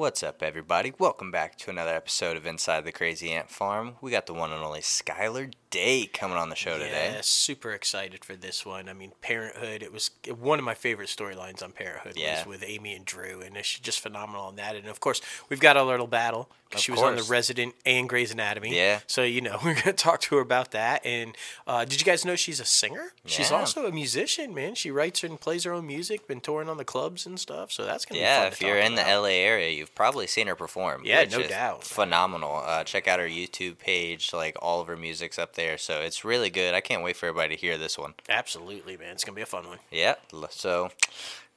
What's up, everybody? Welcome back to another episode of Inside the Crazy Ant Farm. We got the one and only Skyler Day coming on the show today. Yeah, super excited for this one. I mean, Parenthood. It was one of my favorite storylines on Parenthood. Yeah. was with Amy and Drew, and she's just phenomenal on that. And of course, we've got our little battle. she was on the. Resident and Grey's Anatomy. Yeah. So you know we're gonna talk to her about that. And uh, did you guys know she's a singer? She's also a musician, man. She writes and plays her own music. Been touring on the clubs and stuff. So that's gonna be Yeah, fun if you're in the. LA area, you've probably seen her perform. Yeah, no doubt. Phenomenal. Uh, check out her YouTube page. Like all of her music's up there, so it's really good. I can't wait for everybody to hear this one. Absolutely, man. It's gonna be a fun one. Yeah. So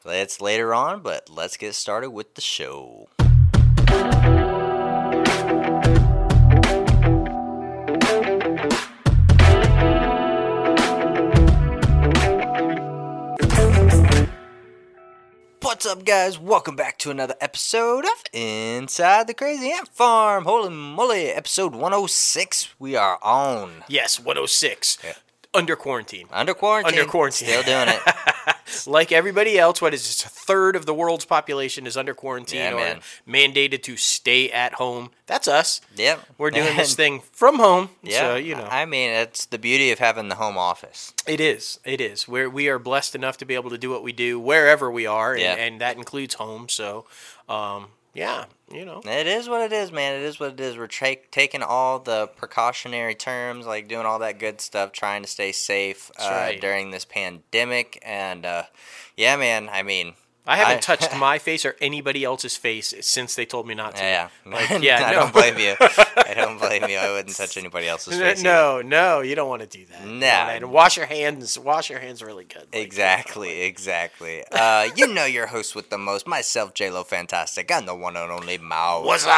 it's later on, but let's get started with the show. What's up, guys? Welcome back to another episode of Inside the Crazy Ant Farm. Holy moly, episode 106. We are on. Yes, 106. Yeah. Under quarantine. Under quarantine. Under quarantine. Still doing it. like everybody else, what is this? A third of the world's population is under quarantine Yeah, or man. mandated to stay at home. That's us. yep. We're doing this thing from home. Yeah, So, you know, I mean, it's the beauty of having the home office. it is. It is. We're, we are blessed enough to be able to do what we do wherever we are, and, Yeah. and that includes home. So, um, yeah, you know. It is what it is, man. It is what it is. We're tra- taking all the precautionary terms, like doing all that good stuff, trying to stay safe uh, right. during this pandemic. And uh, yeah, man. I mean, I haven't I- touched my face or anybody else's face since they told me not to. yeah, Like, yeah, I no. don't blame you. I don't blame you. I wouldn't touch anybody else's face. either. No, no, you don't want to do that. No, And wash your hands. Wash your hands really good. Like, Exactly, exactly. Uh, you know your host with the most, myself, J-Lo Fantastic. I'm the one and only Mao. What's up?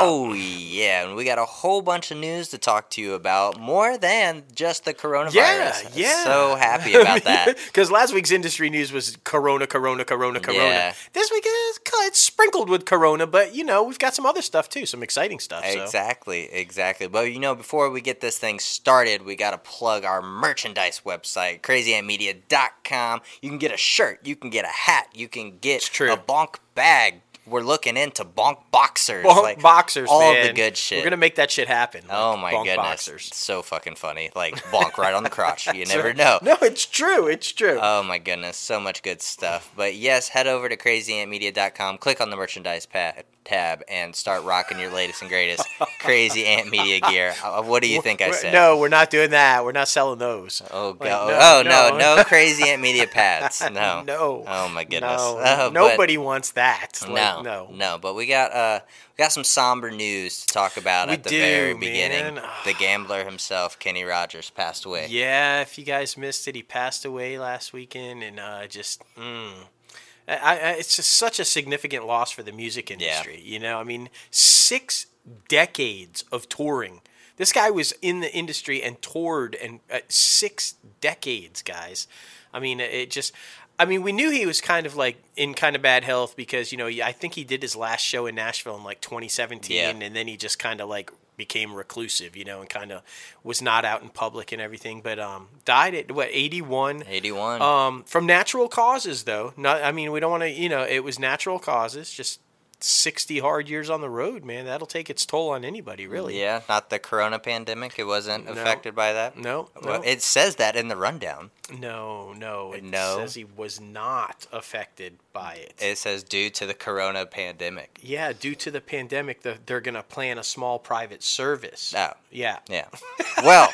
Oh yeah, and we got a whole bunch of news to talk to you about, more than just the coronavirus. Yeah, yeah. So happy about that. Because last week's industry news was Corona, Corona, Corona, Corona. Yeah. This week is it's sprinkled with Corona, but you know we've got some other stuff too, some exciting stuff. So. Exactly, exactly. But you know, before we get this thing started, we got to plug our merchandise website, crazyantmedia.com. You can get a shirt, you can get a hat, you can get a bonk bag. We're looking into bonk boxers. Bonk like, boxers, all man. the good shit. We're gonna make that shit happen. Oh my bonk goodness. boxers. So fucking funny. Like bonk right on the crotch. You never know. No, it's true. It's true. Oh my goodness, so much good stuff. But yes, head over to crazyantmedia.com, click on the merchandise pa- tab, and start rocking your latest and greatest Crazy Ant Media gear. Uh, what do you think I said? No, we're not doing that. We're not selling those. Oh, Like, go- no, oh no, no. no Crazy Ant Media pads. No. No. Oh my goodness. No, Oh, nobody wants that. Like, no, no, no, but we got uh, we got some somber news to talk about We at the do, very beginning. man. The gambler himself, Kenny Rogers, passed away. Yeah, if you guys missed it, he passed away last weekend, and uh, just mm, I, I, it's just such a significant loss for the music industry. You know, I mean, six decades of touring. This guy was in the industry and toured and uh, six decades, guys. I mean, it just. I mean, we knew he was kind of like in kind of bad health because you know I think he did his last show in Nashville in like 2017, Yeah. and then he just kind of like became reclusive, you know, and kind of was not out in public and everything. But um, died at what 81. 81. Um, from natural causes, though. Not, I mean, we don't want to, you know, it was natural causes. Just 60 hard years on the road, man. That'll take its toll on anybody, really. Yeah, not the corona pandemic. It wasn't No. affected by that. No, Well, no. it says that in the rundown. No, no. It No? says he was not affected by it. It says due to the corona pandemic. yeah, due to the pandemic, the, they're going to plan a small private service. Oh, Yeah. yeah. Well,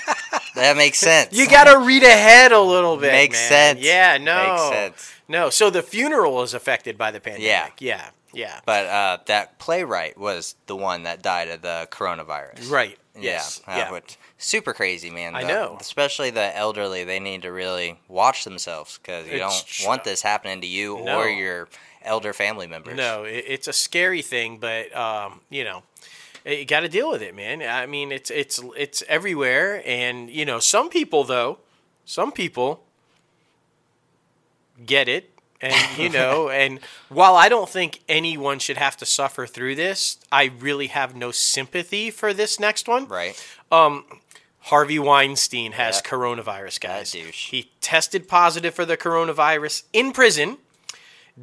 that makes sense. You got to read ahead a little bit. Makes man. sense. Yeah, no. Makes sense. No, so the funeral is affected by the pandemic. Yeah. Yeah, yeah. But uh, that playwright was the one that died of the coronavirus. Right. Yeah. Yes. uh, Yeah. which- super crazy, man. I The- know. Especially the elderly, they need to really watch themselves because you It's don't want this happening to you No. or your elder family members. No, it, it's a scary thing, but um, you know, you got to deal with it, man. I mean, it's it's it's everywhere, and you know, some people though, some people get it. And you know, and while I don't think anyone should have to suffer through this, I really have no sympathy for this next one. Right. Um, Harvey Weinstein has Yeah. coronavirus, guys. He tested positive for the coronavirus in prison,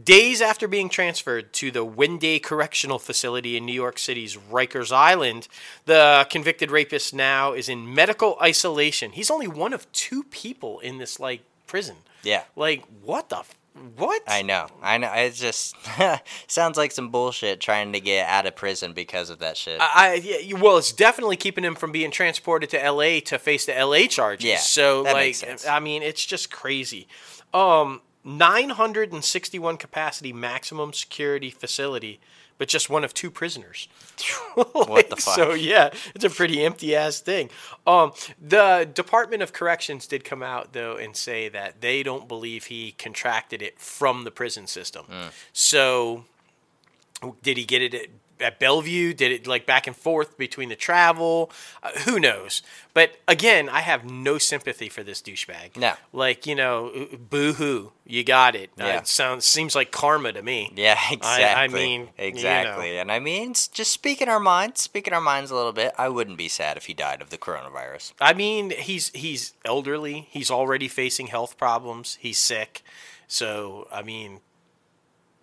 Days after being transferred to the Wende Correctional Facility in New York City's Rikers Island, the convicted rapist now is in medical isolation. He's only one of two people in this like prison. Yeah. Like what the what? I know. I know. It just sounds like some bullshit trying to get out of prison because of that shit. I, I yeah, well, it's definitely keeping him from being transported to L.A. to face the L.A. charges. Yeah, so like. I mean, it's just crazy. Um, 961 capacity maximum security facility, but just one of two prisoners. What the fuck? So yeah, it's a pretty empty ass thing. Um, the Department of Corrections did come out though and say that they don't believe he contracted it from the prison system. Hmm. So did he get it at, Bellevue? Did it like back and forth between the travel? Uh, who knows? But again, I have no sympathy for this douchebag. No. like you know, boo hoo, you got it. Uh, Yeah. it sounds seems like karma to me. yeah, exactly. I mean, you know. exactly. And I mean, just speaking our minds, speaking our minds a little bit, I wouldn't be sad if he died of the coronavirus. I mean, he's he's elderly. He's already facing health problems. He's sick. So I mean,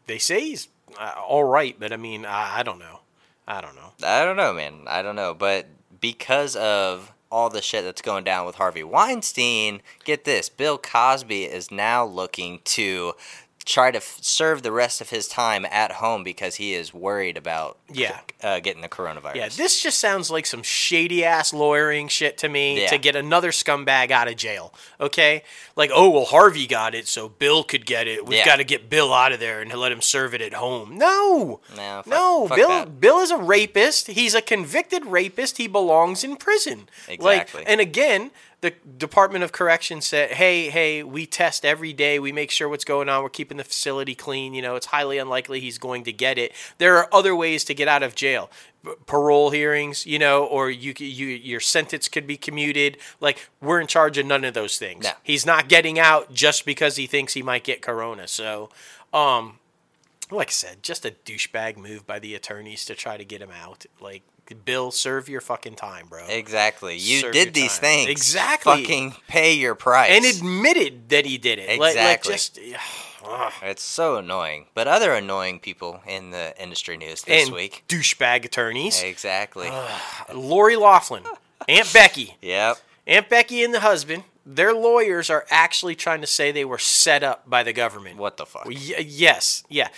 they say he's uh, Uh, all right, but I mean, I, I don't know. I don't know. I don't know, man. I don't know. But because of all the shit that's going down with Harvey Weinstein, get this Bill Cosby is now looking to try to f- serve the rest of his time at home because he is worried about Yeah. uh, getting the coronavirus. Yeah, this just sounds like some shady ass lawyering shit to me Yeah. to get another scumbag out of jail. Okay? Like, oh, well, Harvey got it, so Bill could get it. We've Yeah. got to get Bill out of there and let him serve it at home. No. No, fuck- no, fuck Bill that. Bill is a rapist. He's a convicted rapist. He belongs in prison. Exactly. Like, and again, the Department of Corrections said, "Hey, hey, we test every day. We make sure what's going on. We're keeping the facility clean. You know, it's highly unlikely he's going to get it. There are other ways to get out of jail." Parole hearings, you know, or you, you your sentence could be commuted. Like we're in charge of none of those things. No. He's not getting out just because he thinks he might get corona. So, um, like I said, just a douchebag move by the attorneys to try to get him out. Like, Bill, serve your fucking time, bro. Exactly. You Serve did these time. things. Exactly. Fucking pay your price. and admitted that he did it. Like- Like, Exactly. just, ugh. it's so annoying. But other annoying people in the industry news this and week. douchebag attorneys. Exactly. Lori Loughlin, Aunt Becky, yep. Aunt Becky and the husband. Their lawyers are actually trying to say they were set up by the government. What the fuck? Yes, yeah.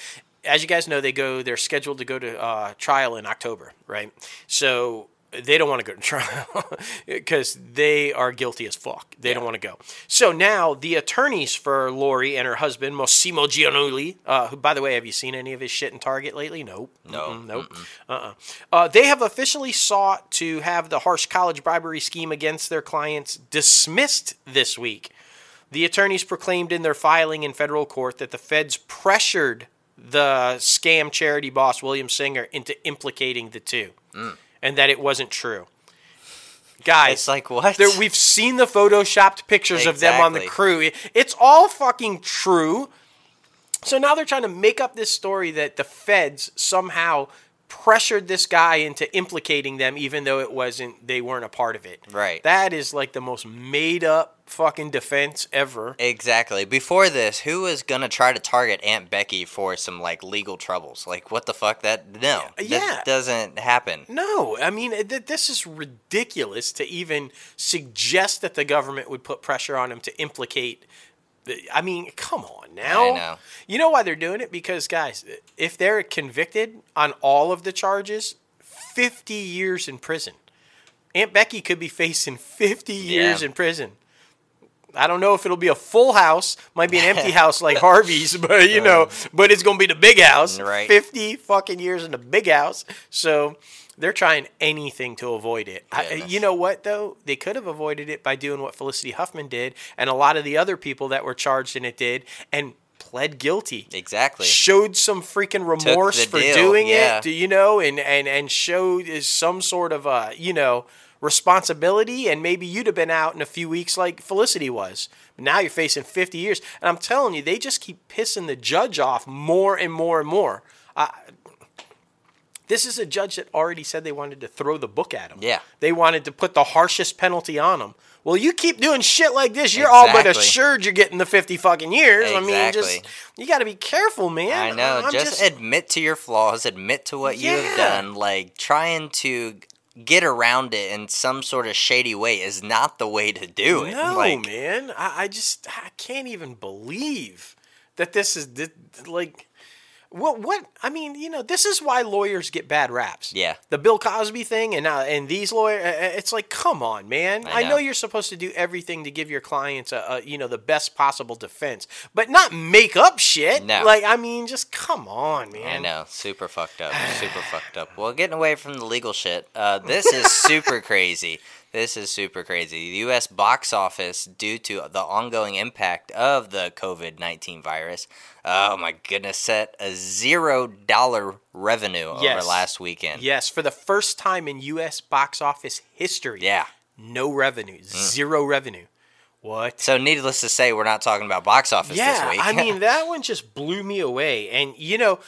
As you guys know, they go. They're scheduled to go to uh, trial in October, right? So they don't want to go to trial because they are guilty as fuck. They don't want to go. So now the attorneys for Lori and her husband Mossimo Giannulli, uh, who, by the way, have you seen any of his shit in Target lately? Nope. No. Mm-mm, nope. Uh-uh. Uh, they have officially sought to have the harsh college bribery scheme against their clients dismissed this week. The attorneys proclaimed in their filing in federal court that the feds pressured the scam charity boss William Singer into implicating the two, mm. and that it wasn't true. Guys, It's like, what? we've seen the photoshopped pictures of them on the crew. It- It's all fucking true. So now they're trying to make up this story that the feds somehow pressured this guy into implicating them even though it wasn't they weren't a part of it. Right. That is like the most made up fucking defense ever. Exactly. Before this, who was gonna try to target Aunt Becky for some like legal troubles? Like, what the fuck? That no, Yeah. that doesn't happen. No, I mean th- this is ridiculous to even suggest that the government would put pressure on him to implicate. I mean, come on now. Know. You know why they're doing it? Because guys, if they're convicted on all of the charges, fifty years in prison. Aunt Becky could be facing fifty years Yeah. in prison. I don't know if it'll be a full house, might be an empty house like Harvey's, but you know, uh. but it's gonna be the big house. Right. Fifty fucking years in the big house. So they're trying anything to avoid it. I, you know what though? They could have avoided it by doing what Felicity Huffman did, and a lot of the other people that were charged in it did, and pled guilty Exactly. showed some freaking remorse for deal, doing yeah. it, do you know, and and and showed is some sort of uh, you know, responsibility and maybe you'd have been out in a few weeks like Felicity was. But now you're facing 50 years. And I'm telling you, they just keep pissing the judge off more and more and more. Uh, This is a judge that already said they wanted to throw the book at him. Yeah. They wanted to put the harshest penalty on him. Well, you keep doing shit like this, you're all but assured you're getting the 50 fucking years. I mean, just you got to be careful, man. I know. I'm just, admit to your flaws. Admit to what you have done. Like trying to get around it in some sort of shady way is not the way to do it. No, like, man. I, I just I can't even believe that this is thi- like what what I mean, you know, this is why lawyers get bad raps. Yeah. The Bill Cosby thing and uh, and these lawyers it's like come on, man. I I know. know. you're supposed to do everything to give your clients a, a you know the best possible defense, but not make up shit. No. Like I mean, just come on, man. I know, super fucked up, super fucked up. Well, getting away from the legal shit, uh, this is super crazy. This is super crazy. The U.S. box office, due to the ongoing impact of the COVID nineteen virus, uh, oh my goodness, set a zero dollar revenue Yes. over last weekend. Yes, for the first time in US box office history. Yeah. No revenue, mm. zero revenue. What? So, needless to say, we're not talking about box office Yeah, this week. I mean that one just blew me away. And you know,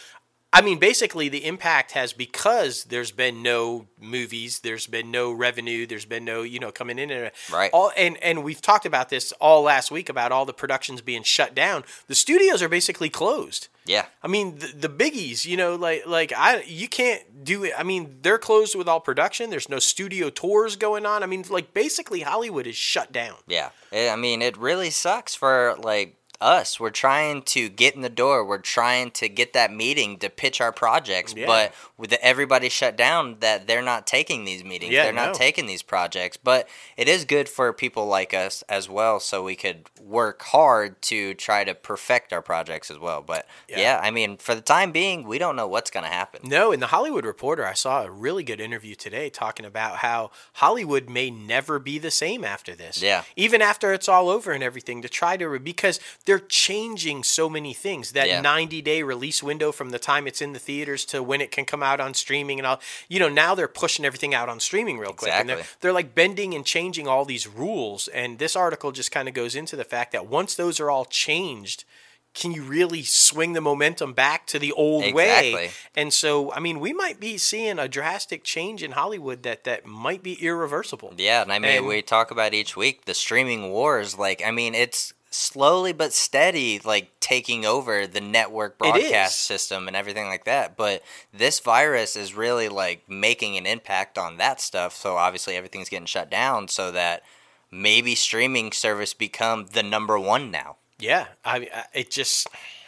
I mean basically the impact has because there's been no movies, there's been no revenue, there's been no, you know, coming in and Right. all and and we've talked about this all last week about all the productions being shut down. The studios are basically closed. yeah, I mean the, the biggies, you know, like like I you can't do it. I mean they're closed with all production. There's no studio tours going on. I mean like basically Hollywood is shut down. yeah. I mean, it really sucks for like us. We're trying to get in the door. We're trying to get that meeting to pitch our projects, Yeah. but with the, everybody shut down, that they're not taking these meetings. Yeah, they're not taking these projects. But it is good for people like us as well, so we could work hard to try to perfect our projects as well. But Yeah. yeah, I mean, for the time being, we don't know what's going to happen. No, in the Hollywood Reporter, I saw a really good interview today talking about how Hollywood may never be the same after this. Yeah. Even after it's all over and everything, to try to, because they're changing so many things. That Yeah. 90 day release window from the time it's in the theaters to when it can come out on streaming and all. You know, now they're pushing everything out on streaming real quick. And they're, they're like bending and changing all these rules. And this article just kind of goes into the fact that once those are all changed, can you really swing the momentum back to the old way? And so, I mean, we might be seeing a drastic change in Hollywood that that might be irreversible. Yeah, and I mean, And- we talk about each week the streaming wars. Like, I mean, it's slowly but steady, like taking over the network broadcast system and everything like that. But this virus is really like making an impact on that stuff. So obviously, everything's getting shut down, so that maybe streaming service become the number one now. Yeah, I mean, I- it just.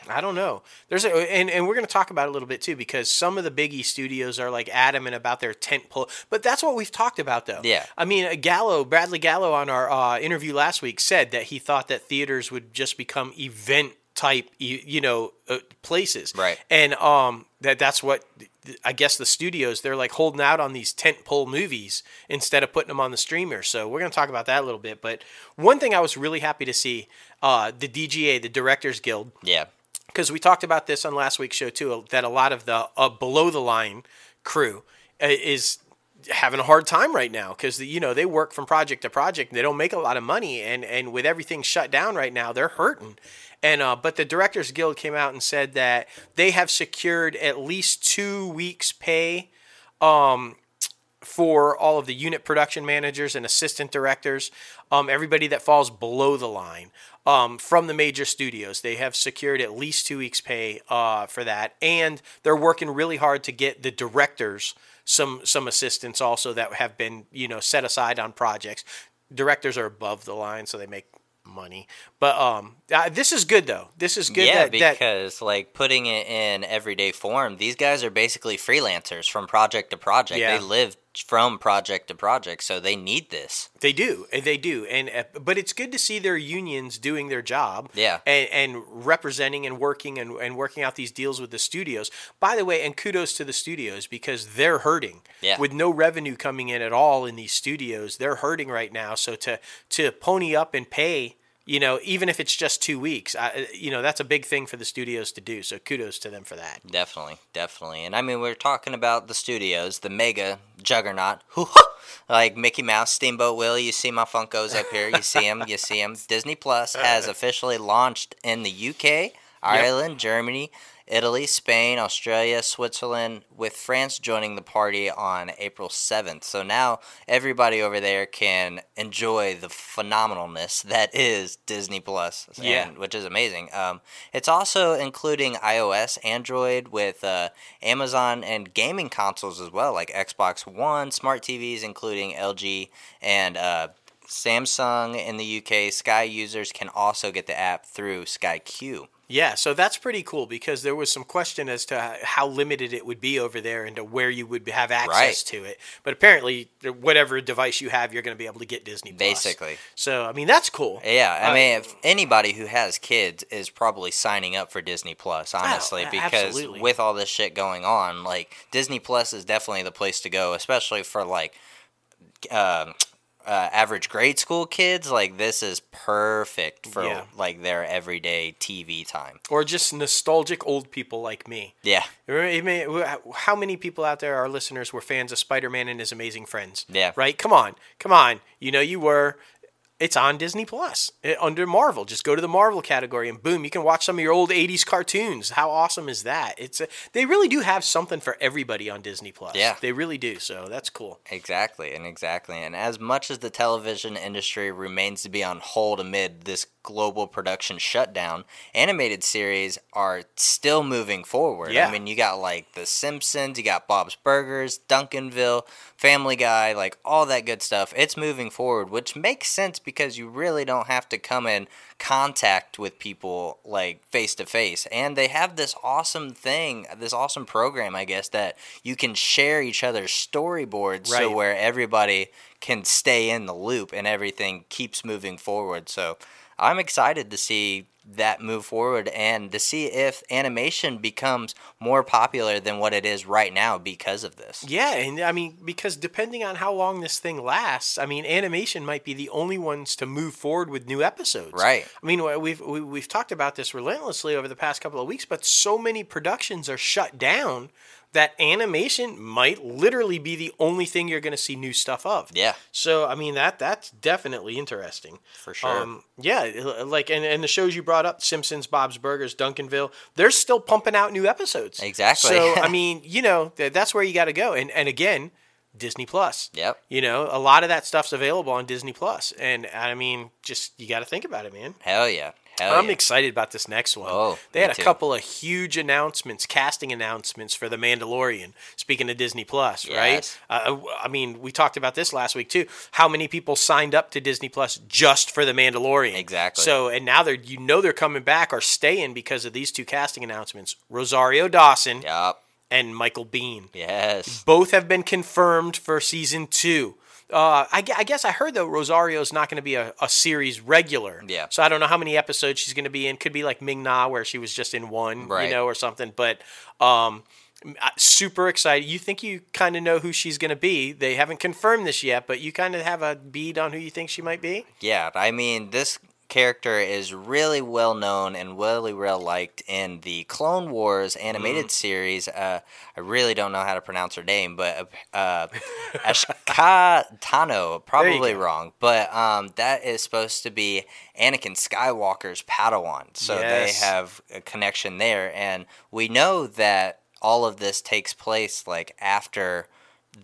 I don't know. There's a, and, and we're going to talk about it a little bit too because some of the biggie studios are like adamant about their tent pole, but that's what we've talked about though. Yeah. I mean, uh, Gallo, Bradley Gallo on our uh, interview last week said that he thought that theaters would just become event type, you, you know, uh, places. Right. And um, that that's what I guess the studios they're like holding out on these tent pole movies instead of putting them on the streamer. So we're gonna talk about that a little bit. But one thing I was really happy to see, uh, the DGA, the Directors Guild, Yeah, because we talked about this on last week's show too, that a lot of the uh, below the line crew uh, is having a hard time right now because you know they work from project to project and they don't make a lot of money and and with everything shut down right now they're hurting. And uh, but the directors guild came out and said that they have secured at least two weeks pay um, for all of the unit production managers and assistant directors, um, everybody that falls below the line um, from the major studios. They have secured at least two weeks' pay uh, for that, and they're working really hard to get the directors some some assistants also that have been you know set aside on projects. Directors are above the line, so they make money. But um, uh, this is good though. This is good. yeah, that, that because like putting it in everyday form, these guys are basically freelancers from project to project. Yeah. They live from project to project, so they need this. They do, they do, and uh, but it's good to see their unions doing their job, Yeah. and, and representing and working and, and working out these deals with the studios. By the way, and kudos to the studios because they're hurting Yeah. with no revenue coming in at all in these studios. They're hurting right now. So to to pony up and pay, you know, even if it's just two weeks, I, you know, that's a big thing for the studios to do. So kudos to them for that. Definitely, definitely. And I mean, we're talking about the studios, the mega juggernaut. like Mickey Mouse, Steamboat Willie. You see my Funkos up here. You see them. You see them. Disney Plus has officially launched in the UK, Ireland, Germany, Italy, Spain, Australia, Switzerland, with France joining the party on April 7th. So now everybody over there can enjoy the phenomenalness that is Disney Plus, Yeah. which is amazing. Um, it's also including iOS, Android, with uh, Amazon and gaming consoles as well, like Xbox One, smart TVs, including LG and uh, Samsung in the UK. Sky users can also get the app through Sky Q. Yeah, so that's pretty cool because there was some question as to how limited it would be over there and to where you would have access Right. to it. But apparently, whatever device you have, you're going to be able to get Disney Plus. Basically. So I mean, that's cool. Yeah, I Uh, mean, if anybody who has kids is probably signing up for Disney Plus, honestly, a- because absolutely. with all this shit going on, like Disney Plus is definitely the place to go, especially for like um, uh, average grade school kids. Like this is perfect for Yeah. like their everyday TV time. Or just nostalgic old people like me. Yeah, How many people out there, our listeners, were fans of Spider Man and His Amazing Friends? Yeah. Right? Come on. Come on. You know you were. It's on Disney Plus eh, under Marvel. Just go to the Marvel category and boom, you can watch some of your old 80s cartoons. How awesome is that? It's a, they really do have something for everybody on Disney Plus. Yeah. They really do. So that's cool. Exactly, and exactly. And as much as the television industry remains to be on hold amid this global production shutdown, animated series are still moving forward. Yeah. I mean, you got like The Simpsons, you got Bob's Burgers, Duncanville, Family Guy, like all that good stuff. It's moving forward, which makes sense because you really don't have to come in contact with people like face to face. And they have this awesome thing, this awesome program, I guess, that you can share each other's storyboards so where everybody can stay in the loop and everything keeps moving forward. So I'm excited to see that move forward and to see if animation becomes more popular than what it is right now because of this. Yeah, and I mean, because depending on how long this thing lasts, I mean, animation might be the only ones to move forward with new episodes. Right. I mean, we've we- we've talked about this relentlessly over the past couple of weeks, but so many productions are shut down that animation might literally be the only thing you're going to see new stuff of. Yeah. So I mean that that's definitely interesting For sure. Um, yeah, like and, and the shows you brought up, Simpsons, Bob's Burgers, Duncanville, they're still pumping out new episodes. Exactly. So I mean, you know, th- that's where you got to go. And and again, Disney Plus. Yep. You know, a lot of that stuff's available on Disney Plus. Plus, and I mean, just you got to think about it, man. Hell yeah. Hell I'm yeah. excited about this next one. Oh, they had a too. couple of huge announcements, casting announcements for The Mandalorian. Speaking of Disney Plus, right? Uh, I mean, we talked about this last week too. How many people signed up to Disney Plus just for The Mandalorian? Exactly. So, and now they're you know they're coming back or staying because of these two casting announcements: Rosario Dawson Yup. and Michael Biehn. Yes. Both have been confirmed for season two. Uh, I, I guess I heard though Rosario's not going to be a, a series regular. Yeah. So I don't know how many episodes she's going to be in. Could be like Ming Na where she was just in one, you know, or something. But um, super excited. You think you kind of know who she's going to be. They haven't confirmed this yet, but you kind of have a bead on who you think she might be. Yeah, I mean, this character is really well known and really well liked in the Clone Wars animated series. Uh, I really don't know how to pronounce her name, but uh, Ashka Tano, probably wrong, but um, that is supposed to be Anakin Skywalker's Padawan. So Yes. they have a connection there, and we know that all of this takes place like after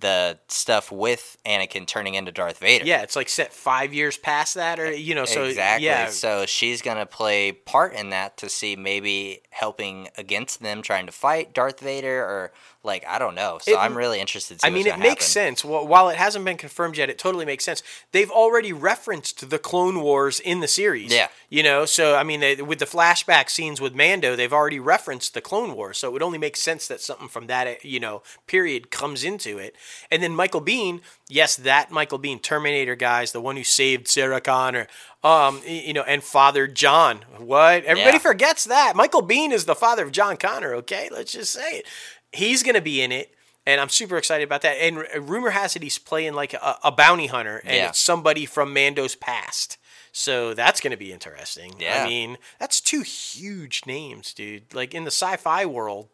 the stuff with Anakin turning into Darth Vader. Yeah, it's like set five years past that, or you know, so exactly. yeah, So she's gonna play part in that to see maybe helping against them trying to fight Darth Vader or like I don't know. So It- I'm really interested. To see I mean, it makes happen. sense. Wh- While it hasn't been confirmed yet, it totally makes sense. They've already referenced the Clone Wars in the series. Yeah. You know, so I mean, they, with the flashback scenes with Mando, they've already referenced the Clone Wars. So it would only make sense that something from that, uh, you know, period comes into it. And then Michael Biehn, yes, that Michael Biehn, Terminator guys, the one who saved Sarah Connor, um, you know, and Father John. What? Everybody Yeah. forgets that. Michael Biehn is the father of John Connor, okay? Let's just say it. He's going to be in it. And I'm super excited about that. And rumor has it he's playing like a, a bounty hunter, and Yeah. it's somebody from Mando's past. So that's going to be interesting. Yeah. I mean, that's two huge names, dude. Like in the sci-fi world,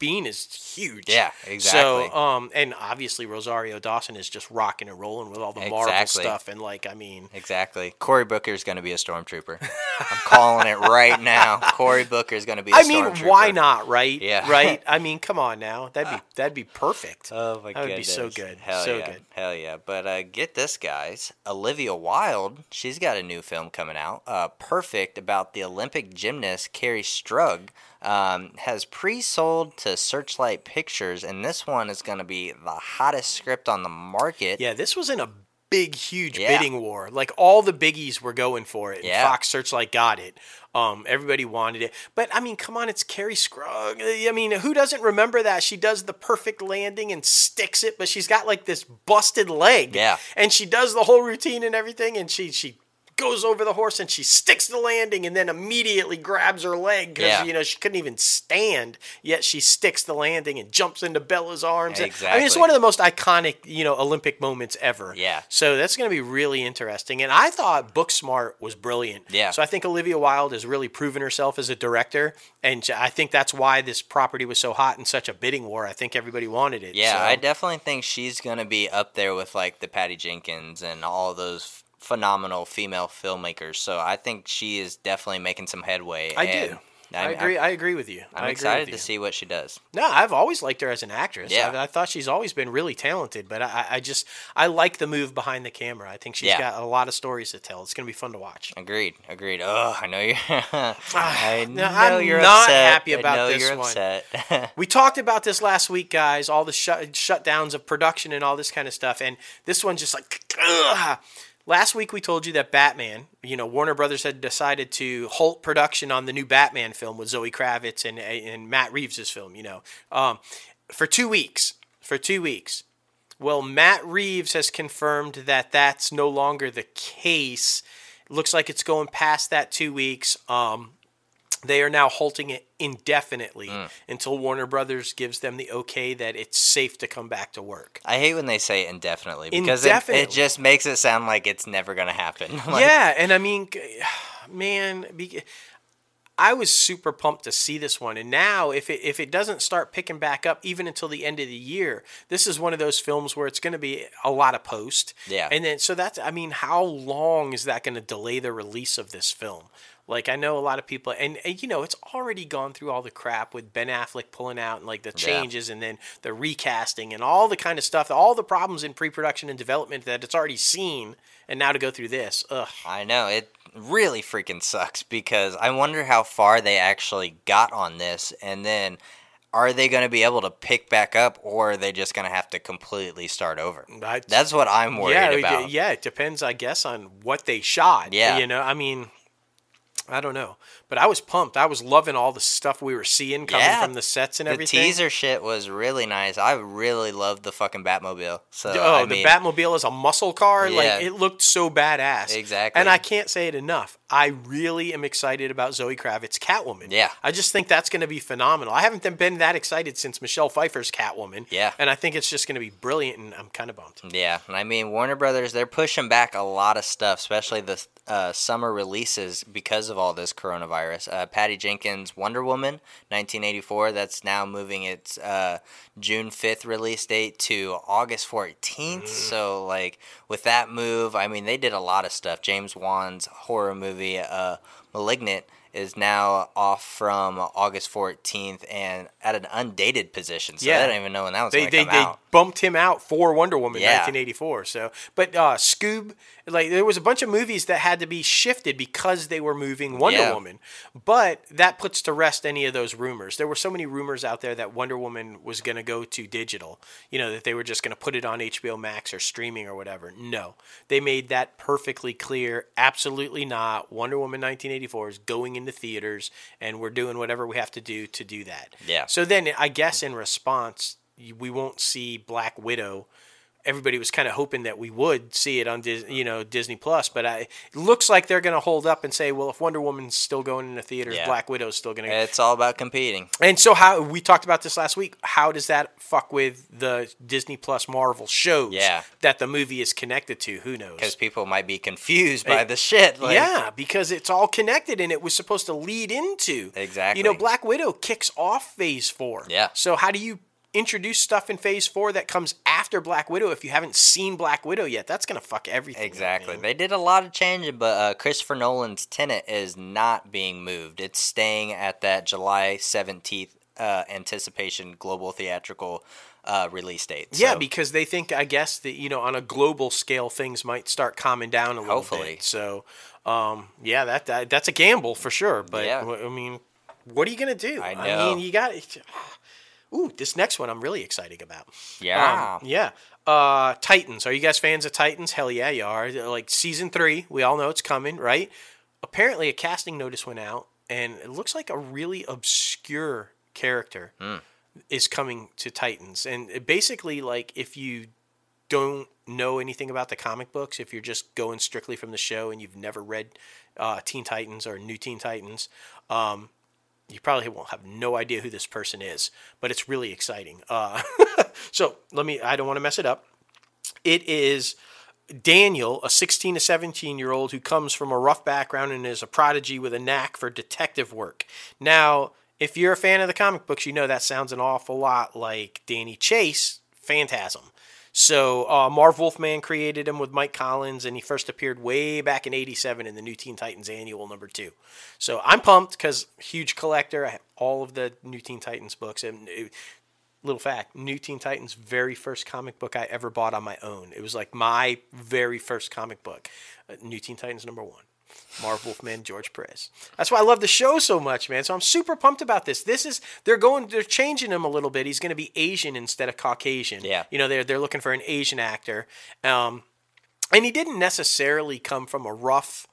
Biehn is huge. Yeah, exactly. So, um, and obviously Rosario Dawson is just rocking and rolling with all the Marvel Exactly. stuff, and like, I mean, Exactly. Cory Booker is going to be a stormtrooper. I'm calling it right now. Cory Booker is going to be. a I mean, why not, right? Yeah. Right. I mean, come on now, that'd be that'd be perfect. Oh my god, That would be so good. Hell So yeah. good. Hell yeah. But uh, get this, guys. Olivia Wilde, she's got a new film coming out. Uh, perfect about the Olympic gymnast Kerri Strug. Um, has pre-sold to Searchlight Pictures, and this one is going to be the hottest script on the market. Yeah, this was in a big, huge Yeah. bidding war. Like all the biggies were going for it. Yeah. Fox Searchlight got it. Um, everybody wanted it. But I mean, come on, it's Carrie Scruggs. I mean, who doesn't remember that? She does the perfect landing and sticks it, but she's got like this busted leg. Yeah. And she does the whole routine and everything, and she she goes over the horse and she sticks the landing and then immediately grabs her leg because Yeah. you know she couldn't even stand yet she sticks the landing and jumps into Bela's arms. And- i mean it's one of the most iconic you know olympic moments ever. Yeah. so that's going to be really interesting. And i thought booksmart was brilliant. Yeah. so i think olivia wilde has really proven herself as a director and i think that's why this property was so hot in such a bidding war. I think everybody wanted it Yeah, So- I definitely think she's gonna be up there with like the Patty Jenkins and all those phenomenal female filmmakers. So I think she is definitely making some headway. I and do. I'm, I agree. I agree with you. I'm, I excited with to see what she does. No, I've always liked her as an actress. Yeah. I, I thought she's always been really talented, but I, I just I like the move behind the camera. I think she's Yeah. got a lot of stories to tell. It's gonna be fun to watch. Agreed. Agreed. Oh, I know you're. I know Ah, I'm you're not upset. happy about this one. We talked about this last week, guys. All the shut shutdowns of production and all this kind of stuff, and this one's just like. Ugh. Last week we told you that Batman, you know, Warner Brothers had decided to halt production on the new Batman film with Zoe Kravitz and and Matt Reeves' film, you know, um, for two weeks. For two weeks. Well, Matt Reeves has confirmed that that's no longer the case. Looks like it's going past that two weeks. Um, they are now halting it indefinitely mm. until Warner Brothers gives them the okay that it's safe to come back to work. I hate when they say indefinitely because it, it just makes it sound like it's never gonna happen. Like, yeah, and I mean, man, I was super pumped to see this one, and now if it if it doesn't start picking back up even until the end of the year, this is one of those films where it's going to be a lot of post. Yeah. and then so that's I mean, how long is that going to delay the release of this film? Like I know a lot of people, and, and you know it's already gone through all the crap with Ben Affleck pulling out and like the changes, and then the recasting and all the kind of stuff, all the problems in pre-production and development that it's already seen, and now to go through this, ugh. I know it really freaking sucks because I wonder how far they actually got on this, and then are they going to be able to pick back up, or are they just going to have to completely start over? I- That's what I'm worried yeah, about. yeah, it depends, I guess, on what they shot. Yeah. you know, I mean, I don't know, but I was pumped. I was loving all the stuff we were seeing coming Yeah, from the sets and the everything. The teaser shit was really nice. I really loved the fucking Batmobile. So Oh, I the mean, Batmobile is a muscle car. Yeah. Like it looked so badass. Exactly. And I can't say it enough. I really am excited about Zoe Kravitz Catwoman. Yeah. I just think that's going to be phenomenal. I haven't been that excited since Michelle Pfeiffer's Catwoman. Yeah. And I think it's just going to be brilliant, and I'm kind of bummed. Yeah, and I mean Warner Brothers, they're pushing back a lot of stuff, especially the uh, summer releases because of all this coronavirus. Uh, Patty Jenkins' Wonder Woman, 1984, that's now moving its uh, June 5th release date to August 14th. So, like, with that move, I mean, they did a lot of stuff. James Wan's horror movie, uh, Malignant, is now off from August 14th and at an undated position. So Yeah. they don't even know when that was They they, they bumped him out for Wonder Woman Yeah. 1984. So, but uh, Scoob, like there was a bunch of movies that had to be shifted because they were moving Wonder Yeah. Woman. But that puts to rest any of those rumors. There were so many rumors out there that Wonder Woman was going to go to digital. You know that they were just going to put it on HBO Max or streaming or whatever. No, they made that perfectly clear. Absolutely not. Wonder Woman 1984 is going into theaters, and we're doing whatever we have to do to do that. Yeah. So then, I guess in response, we won't see Black Widow everybody was kind of hoping that we would see it on Dis- you know Disney Plus, but I, it looks like they're going to hold up and say, well, if Wonder Woman's still going into theaters, Yeah. Black Widow's still going to. It's all about competing. And so, how we talked about this last week? How does that fuck with the Disney Plus Marvel shows? Yeah. that the movie is connected to. Who knows? Because people might be confused by Hey, the shit. Like, yeah, because it's all connected and it was supposed to lead into. Exactly. You know, Black Widow kicks off phase four. Yeah. So how do you introduce stuff in phase four that comes after Black Widow if you haven't seen Black Widow yet? That's gonna fuck everything. Exactly. man. They did a lot of changing, but uh, Christopher Nolan's Tenet is not being moved. It's staying at that July 17th uh, anticipation global theatrical uh, release date. Yeah, because they think, I guess, that you know, on a global scale, things might start calming down a little Hopefully. bit. So, um, yeah, that, that that's a gamble for sure. But Yeah. I mean, what are you gonna do? I I mean, you got. Ooh, this next one I'm really excited about. yeah. Um, yeah. Uh, Titans. Are you guys fans of Titans? Hell yeah, you are. Like season three, we all know it's coming, right? Apparently, a casting notice went out, and it looks like a really obscure character is coming to Titans. And it basically, like, if you don't know anything about the comic books, if you're just going strictly from the show and you've never read uh, Teen Titans or New Teen Titans, um, you probably won't have no idea who this person is, but it's really exciting. Uh, so let me, I don't want to mess it up. It is Daniel, a 16 to 17 year old who comes from a rough background and is a prodigy with a knack for detective work. Now, if you're a fan of the comic books, you know that sounds an awful lot like Danny Chase, Phantasm. So uh, Marv Wolfman created him with Mike Collins, and he first appeared way back in '87 in the New Teen Titans Annual number two. So I'm pumped because huge collector. I have all of the New Teen Titans books, and it- little fact: New Teen Titans very first comic book I ever bought on my own. It was like my very first comic book, uh, New Teen Titans number one. Marv Wolfman, George Perez. That's why I love the show so much, man. So I'm super pumped about this. This is they're going they're changing him a little bit. He's going to be Asian instead of Caucasian. Yeah. You know, they're they're looking for an Asian actor. Um and he didn't necessarily come from a rough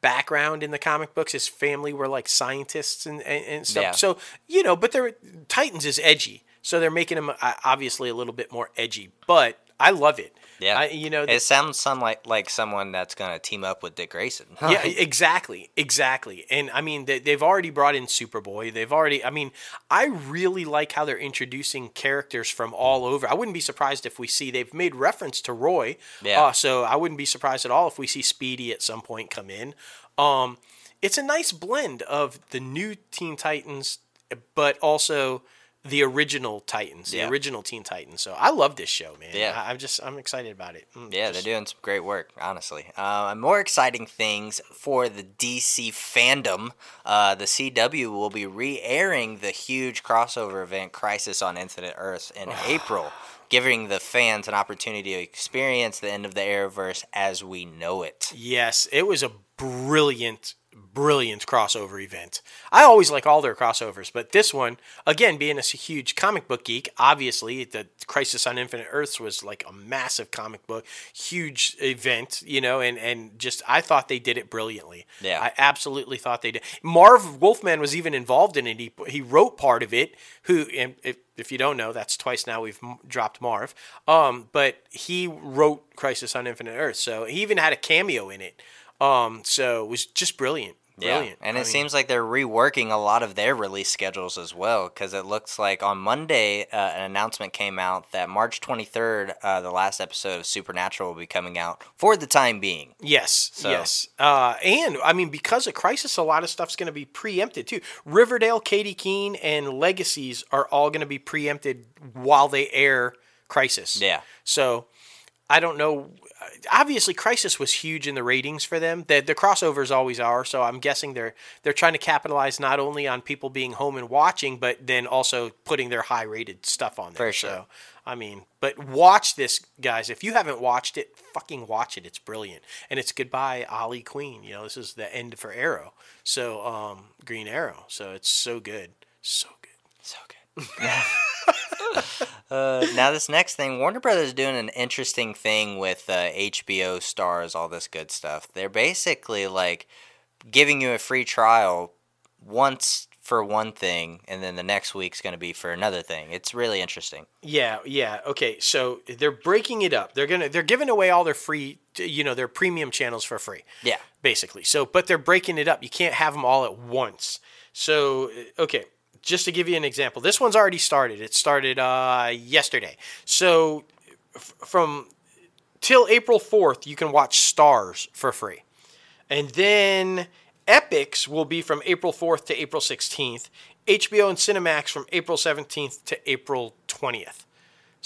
background in the comic books. His family were like scientists and, and, and stuff. Yeah. So, you know, but they're Titans is edgy. So they're making him uh, obviously a little bit more edgy, but I love it. Yeah. I, you know, it sounds some like like someone that's gonna team up with Dick Grayson. yeah, exactly, exactly. And I mean, they, they've already brought in Superboy. They've already. I mean, I really like how they're introducing characters from all over. I wouldn't be surprised if we see they've made reference to Roy. Yeah. Uh, so I wouldn't be surprised at all if we see Speedy at some point come in. Um, it's a nice blend of the new Teen Titans, but also the original Titans, the Yeah. original Teen Titans. So I love this show, man. Yeah. I, I'm just I'm excited about it. Mm, Yeah, just- they're doing some great work, honestly. Uh, more exciting things for the DC fandom. Uh, the CW will be re airing the huge crossover event Crisis on Infinite Earth in April, giving the fans an opportunity to experience the end of the Arrowverse as we know it. Yes, it was a brilliant, brilliant crossover event. I always like all their crossovers, but this one, again, being a huge comic book geek, obviously the Crisis on Infinite Earths was like a massive comic book, huge event, you know, and and just I thought they did it brilliantly. Yeah. I absolutely thought they did. Marv Wolfman was even involved in it. He he wrote part of it. Who, and if if you don't know, that's twice now we've m- dropped Marv. Um, but he wrote Crisis on Infinite Earth, so he even had a cameo in it. Um, so it was just brilliant. Brilliant. Yeah, and I it seems like they're reworking a lot of their release schedules as well, because it looks like on Monday uh, an announcement came out that March 23rd, uh, the last episode of Supernatural will be coming out for the time being. Yes, So- yes. Uh, and I mean, because of Crisis, a lot of stuff's going to be preempted too. Riverdale, Katy Keene, and Legacies are all going to be preempted while they air Crisis. Yeah. So I don't know. Obviously, Crisis was huge in the ratings for them. The, the crossovers always are. So I'm guessing they're they're trying to capitalize not only on people being home and watching, but then also putting their high rated stuff on there. For sure. So I mean, but watch this, guys. If you haven't watched it, fucking watch it. It's brilliant, and it's goodbye, Ollie Queen. You know, this is the end for Arrow. So, um, Green Arrow. So it's so good, so good. So good. uh, now this next thing, Warner Brothers is doing an interesting thing with uh, HBO Starz, all this good stuff. They're basically like giving you a free trial once for one thing, and then the next week's going to be for another thing. It's really interesting. Yeah, yeah. Okay, so they're breaking it up. They're gonna they're giving away all their free, you know, their premium channels for free. Yeah. basically. So, but they're breaking it up. You can't have them all at once. So, okay, just to give you an example, this one's already started. It started uh, yesterday. So, f- from till April fourth, you can watch Starz for free, and then Epix will be from April 4th to April 16th. HBO and Cinemax from April 17th to April 20th.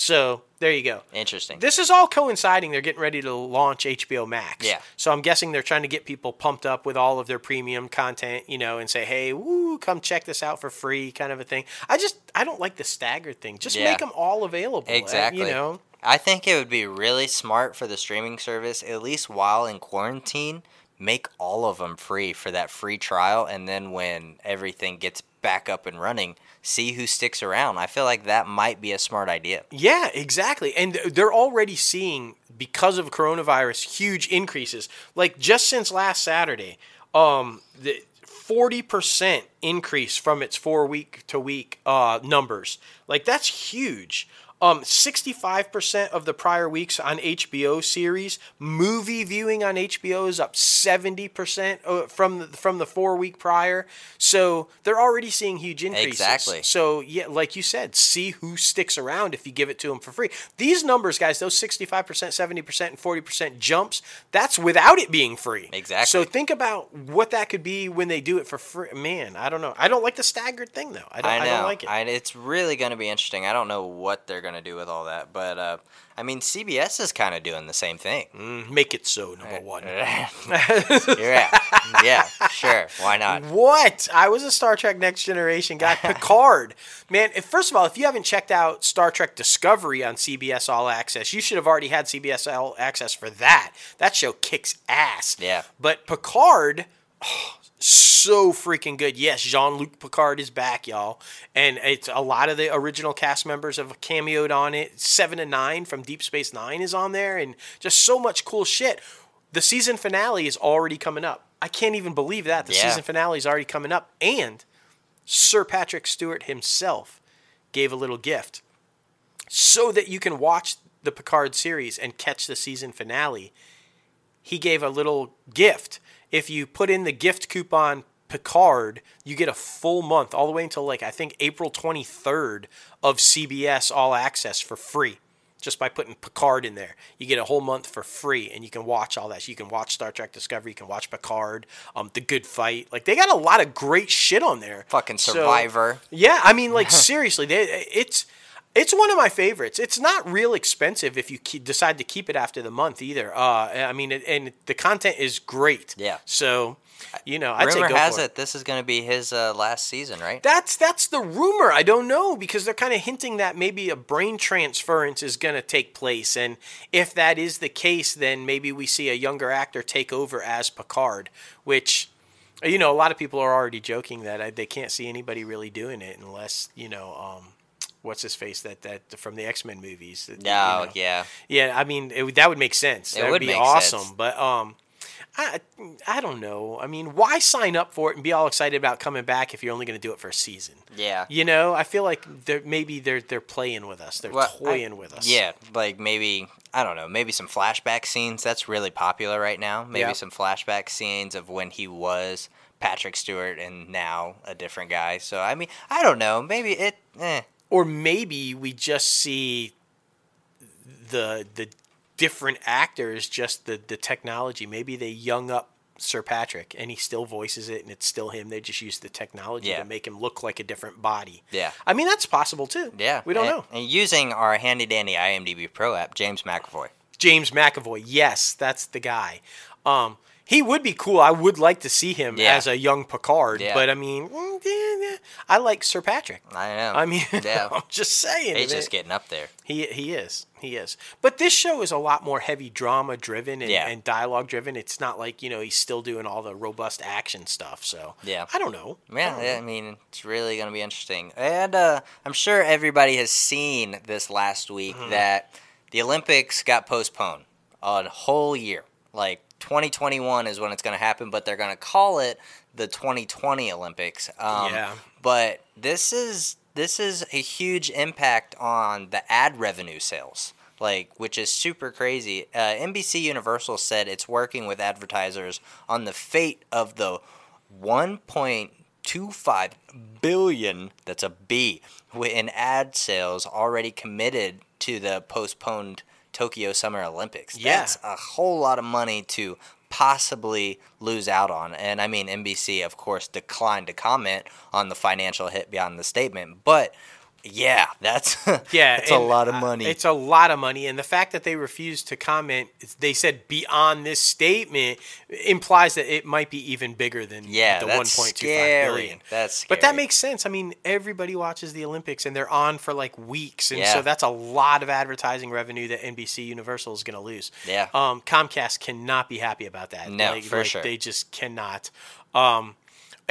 So there you go. Interesting. This is all coinciding. They're getting ready to launch HBO Max. Yeah. So I'm guessing they're trying to get people pumped up with all of their premium content, you know, and say, hey, woo, come check this out for free, kind of a thing. I just, I don't like the staggered thing. Just Yeah. make them all available. Exactly. You know? I think it would be really smart for the streaming service, at least while in quarantine, make all of them free for that free trial, and then when everything gets back up and running, see who sticks around. I feel like that might be a smart idea. Yeah, exactly. And they're already seeing because of coronavirus huge increases. Like just since last Saturday, um the 40% increase from its 4 week to week uh numbers. Like that's huge. Um 65% of the prior weeks on HBO series, movie viewing on HBO is up 70% uh, from the, from the 4 week prior. So they're already seeing huge increases. Exactly. So yeah, like you said, see who sticks around if you give it to them for free. These numbers, guys, those sixty-five percent, seventy percent, and forty percent jumps. That's without it being free. Exactly. So think about what that could be when they do it for free. Man, I don't know. I don't like the staggered thing though. I don't. I I, don't like it. I- it's really going to be interesting. I don't know what they're going to do with all that, but uh, I mean, CBS is kind of doing the same thing. Mm, Make it so. Number one. yeah, yeah, sure. Why not? What? I was a Star Trek Next Generation guy. Picard. Man, if, first of all, if you haven't checked out Star Trek Discovery on CBS All Access, you should have already had CBS All Access for that. That show kicks ass. Yeah. But Picard, oh, so freaking good. Yes, Jean Luc Picard is back, y'all. And it's a lot of the original cast members have cameoed on it. Seven and Nine from Deep Space Nine is on there, and just so much cool shit. The season finale is already coming up. I can't even believe that. The Yeah. season finale is already coming up. And Sir Patrick Stewart himself gave a little gift so that you can watch the Picard series and catch the season finale. He gave a little gift. If you put in the gift coupon Picard, you get a full month, all the way until like I think April 23rd of CBS All Access for free. Just by putting Picard in there, you get a whole month for free, and you can watch all that. You can watch Star Trek Discovery, you can watch Picard, um, The Good Fight. Like they got a lot of great shit on there. Fucking So- Survivor. yeah, I mean, like seriously, they, it's it's one of my favorites. It's not real expensive if you ke- decide to keep it after the month either. Uh, I mean, it, and the content is great. Yeah. So, you know, I'd say Rumor go has for it this is going to be his uh, last season, right? That's that's the rumor. I don't know because they're kind of hinting that maybe a brain transference is going to take place, and if that is the case, then maybe we see a younger actor take over as Picard, which. You know, a lot of people are already joking that I, they can't see anybody really doing it unless you know, um, what's his face that that from the X Men movies. that, you No, know. yeah. Yeah, I mean it, would- that would make sense. It that would be awesome. sense. But um, I I don't know. I mean, why sign up for it and be all excited about coming back if you're only going to do it for a season? Yeah. You know, I feel like they're maybe they're they're playing with us. They're Well, I- toying with us. Yeah, like maybe I don't know, maybe some flashback scenes. That's really popular right now. Maybe Yeah. some flashback scenes of when he was Patrick Stewart and now a different guy. So I mean, I don't know. Maybe it. Eh. Or maybe we just see the the different actors, just the the technology. Maybe they young up Sir Patrick and he still voices it and it's still him. They just use the technology Yeah. to make him look like a different body. Yeah. I mean that's possible too. Yeah, We don't and, know. And using our handy dandy IMDb Pro app, James McAvoy. James McAvoy. Yes, that's the guy. Um, he would be cool. I would like to see him Yeah. as a young Picard. Yeah. But I mean, mm. I like Sir Patrick. I know. I mean, yeah, I'm just saying. he's just getting up there. He he is. He is. But this show is a lot more heavy drama driven and, Yeah. and dialogue driven. It's not like, you know, he's still doing all the robust action stuff. So Yeah. I don't know. I Yeah, yeah, know. I mean, it's really going to be interesting. And uh, I'm sure everybody has seen this last week Mm-hmm. that the Olympics got postponed a whole year. Like 2021 is when it's going to happen, but they're going to call it the 2020 Olympics. Um, yeah. But this is this is a huge impact on the ad revenue sales like which is super crazy. Uh, NBC Universal said it's working with advertisers on the fate of the 1.25 billion that's a B in ad sales already committed to the postponed Tokyo Summer Olympics. Yeah. That's a whole lot of money to possibly lose out on. And I mean, NBC, of course, declined to comment on the financial hit beyond the statement, but yeah, that's yeah, it's a lot of money. It's a lot of money, and the fact that they refused to comment, they said beyond this statement implies that it might be even bigger than yeah, the one point two five billion. That's scary. but that makes sense. I mean, everybody watches the Olympics, and they're on for like weeks, and yeah. so that's a lot of advertising revenue that NBC Universal is going to lose. Yeah, um, Comcast cannot be happy about that. No, like, for like, sure. They just cannot. Um,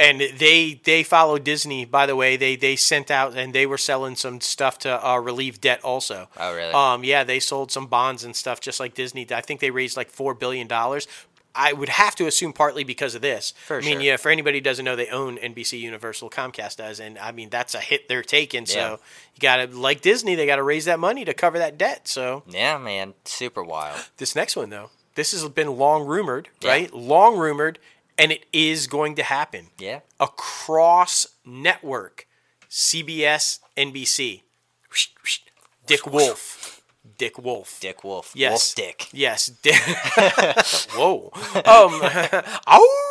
and they they follow Disney. By the way, they they sent out and they were selling some stuff to uh, relieve debt also. Oh really? Um, yeah, they sold some bonds and stuff just like Disney. I think they raised like four billion dollars. I would have to assume partly because of this. For I mean, sure. yeah, for anybody who doesn't know, they own NBC Universal, Comcast does, and I mean that's a hit they're taking. So you got to like Disney, they got to raise that money to cover that debt. So yeah, man, super wild. This next one though, this has been long rumored, yeah. right? Long rumored, and it is going to happen. Yeah. Across network, CBS, NBC. Dick Wolf. Dick Wolf. Dick Wolf. Yes. Wolf Dick. Yes. Dick. Whoa. Um. Ow!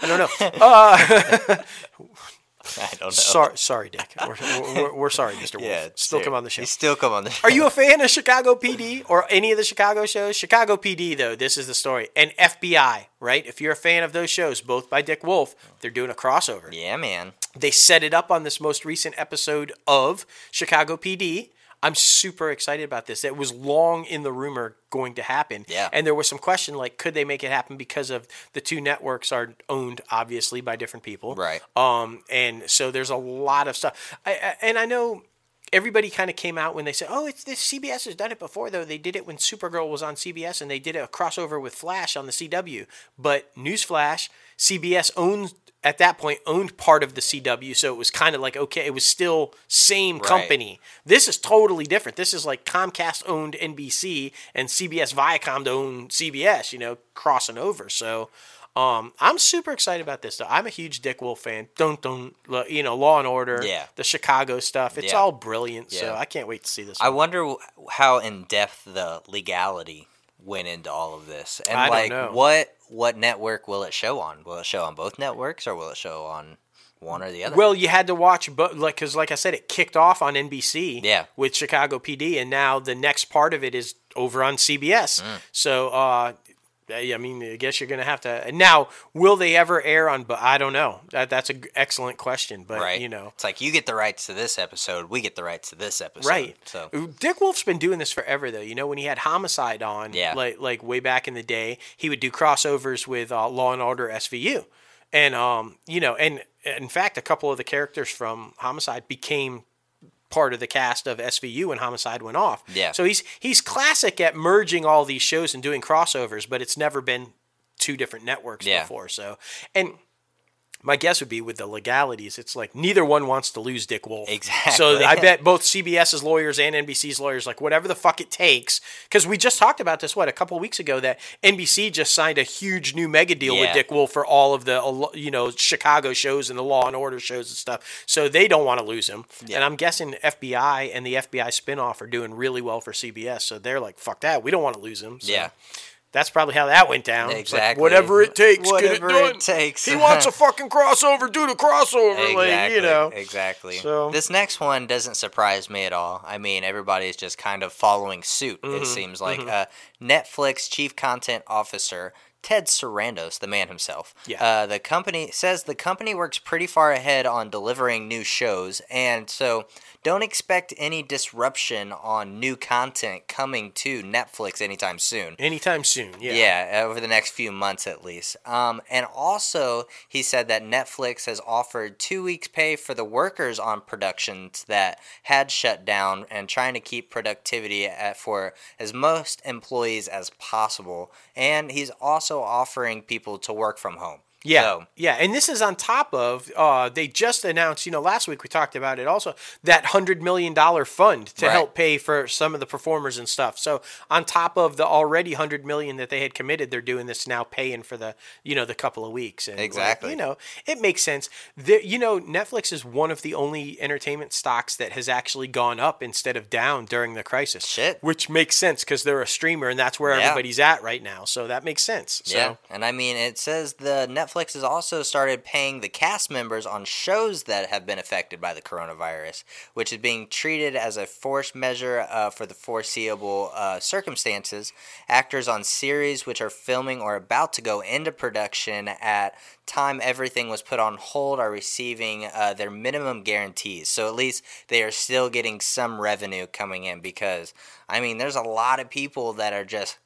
I don't know. Uh, I don't know. Sorry, sorry, Dick. We're, we're, we're sorry, Mr. Wolf. Yeah, still come on the show. You still come on the show. Are you a fan of Chicago PD or any of the Chicago shows? Chicago PD, though, this is the story. And FBI, right? If you're a fan of those shows, both by Dick Wolf, they're doing a crossover. Yeah, man. They set it up on this most recent episode of Chicago PD. I'm super excited about this. It was long in the rumor going to happen. Yeah. And there was some question like, could they make it happen because of the two networks are owned obviously by different people. Right. Um, and so there's a lot of stuff. I, I and I know everybody kind of came out when they said, "Oh, it's this CBS has done it before." Though they did it when Supergirl was on CBS, and they did a crossover with Flash on the CW. But newsflash, CBS owns at that point owned part of the CW, so it was kind of like okay, it was still same right. company. This is totally different. This is like Comcast owned NBC and CBS Viacom owned CBS, you know, crossing over. So um, I'm super excited about this. Though I'm a huge Dick Wolf fan. Don't don't you know Law and Order, yeah, the Chicago stuff. It's yeah. all brilliant. Yeah. So I can't wait to see this. I one. wonder how in depth the legality went into all of this, and I like what what network will it show on? Will it show on both networks, or will it show on one or the other? Well, you had to watch, but like because like I said, it kicked off on NBC, yeah. with Chicago PD, and now the next part of it is over on CBS. Mm. So uh, I mean, I guess you're going to have to. Now, will they ever air on? But I don't know. That that's an excellent question. But right. you know, it's like you get the rights to this episode, we get the rights to this episode. Right. So Dick Wolf's been doing this forever, though. You know, when he had Homicide on, yeah. like like way back in the day, he would do crossovers with uh, Law and Order SVU, and um, you know, and in fact, a couple of the characters from Homicide became part of the cast of SVU when Homicide went off. Yeah. So he's he's classic at merging all these shows and doing crossovers, but it's never been two different networks yeah. before. So and my guess would be with the legalities, it's like neither one wants to lose Dick Wolf. Exactly. So I bet both CBS's lawyers and NBC's lawyers, like whatever the fuck it takes, because we just talked about this what a couple weeks ago that NBC just signed a huge new mega deal yeah. with Dick Wolf for all of the you know Chicago shows and the Law and Order shows and stuff. So they don't want to lose him. Yeah. And I'm guessing FBI and the FBI spinoff are doing really well for CBS. So they're like, fuck that, we don't want to lose him. So. Yeah that's probably how that went down. Exactly. Like, whatever it takes, whatever get it done. it takes. he wants a fucking crossover. Do the crossover, exactly. like you know. Exactly. So this next one doesn't surprise me at all. I mean, everybody's just kind of following suit. Mm-hmm. It seems like mm-hmm. uh, Netflix chief content officer Ted Sarandos, the man himself. Yeah. Uh, the company says the company works pretty far ahead on delivering new shows, and so don't expect any disruption on new content coming to Netflix anytime soon. Anytime soon, yeah. Yeah, over the next few months at least. Um, and also, he said that Netflix has offered two weeks' pay for the workers on productions that had shut down and trying to keep productivity at, for as most employees as possible. And he's also offering people to work from home. Yeah, So- yeah, and this is on top of uh, they just announced. You know, last week we talked about it. Also, that hundred million dollar fund to Right. help pay for some of the performers and stuff. So on top of the already hundred million that they had committed, they're doing this now, paying for the you know the couple of weeks. And like, Exactly. you know, it makes sense. There, you know, Netflix is one of the only entertainment stocks that has actually gone up instead of down during the crisis. Shit. which makes sense because they're a streamer and that's where Yeah. everybody's at right now. So that makes sense. So. Yeah, and I mean, it says the Netflix has also started paying the cast members on shows that have been affected by the coronavirus, which is being treated as a force majeure uh, for the foreseeable uh, circumstances. Actors on series which are filming or about to go into production at time everything was put on hold are receiving uh, their minimum guarantees. So at least they are still getting some revenue coming in because I mean, there's a lot of people that are just.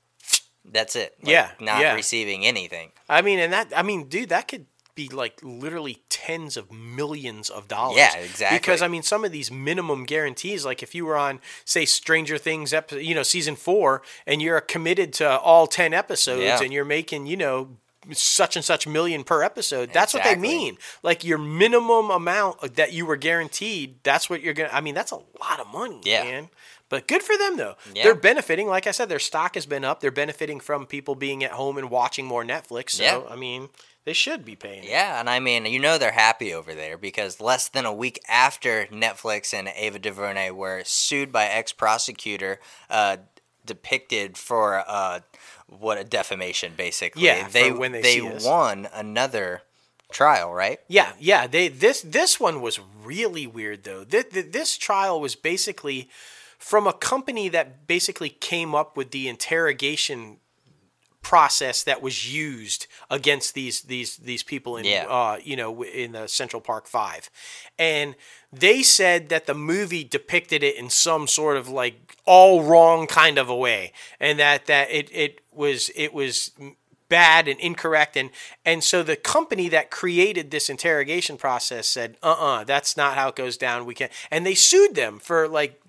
That's it. Like, Yeah, Not yeah. receiving anything. I mean, and that I mean, dude, that could be like literally tens of millions of dollars. Yeah, exactly. Because I mean, some of these minimum guarantees, like if you were on, say, Stranger Things, epi- you know, season four, and you're committed to all ten episodes, Yeah. and you're making, you know. Such and such million per episode. That's what they mean. Like your minimum amount that you were guaranteed. That's what you're gonna. I mean, that's a lot of money, Yeah. man. But good for them though. Yeah. They're benefiting. Like I said, their stock has been up. They're benefiting from people being at home and watching more Netflix. So Yeah. I mean, they should be paying. it. Yeah, and I mean, you know they're happy over there because less than a week after Netflix and Ava DuVernay were sued by ex prosecutor, uh, depicted for uh, what a defamation basically. Yeah, they when they they see us. won another trial, right? Yeah, yeah. They this this one was really weird though. This, this trial was basically from a company that basically came up with the interrogation process that was used against these these these people in Yeah. uh you know in the Central Park 5 and they said that the movie depicted it in some sort of like all wrong kind of a way and that that it it was it was bad and incorrect and and so the company that created this interrogation process said uh-uh that's not how it goes down. We can and they sued them for like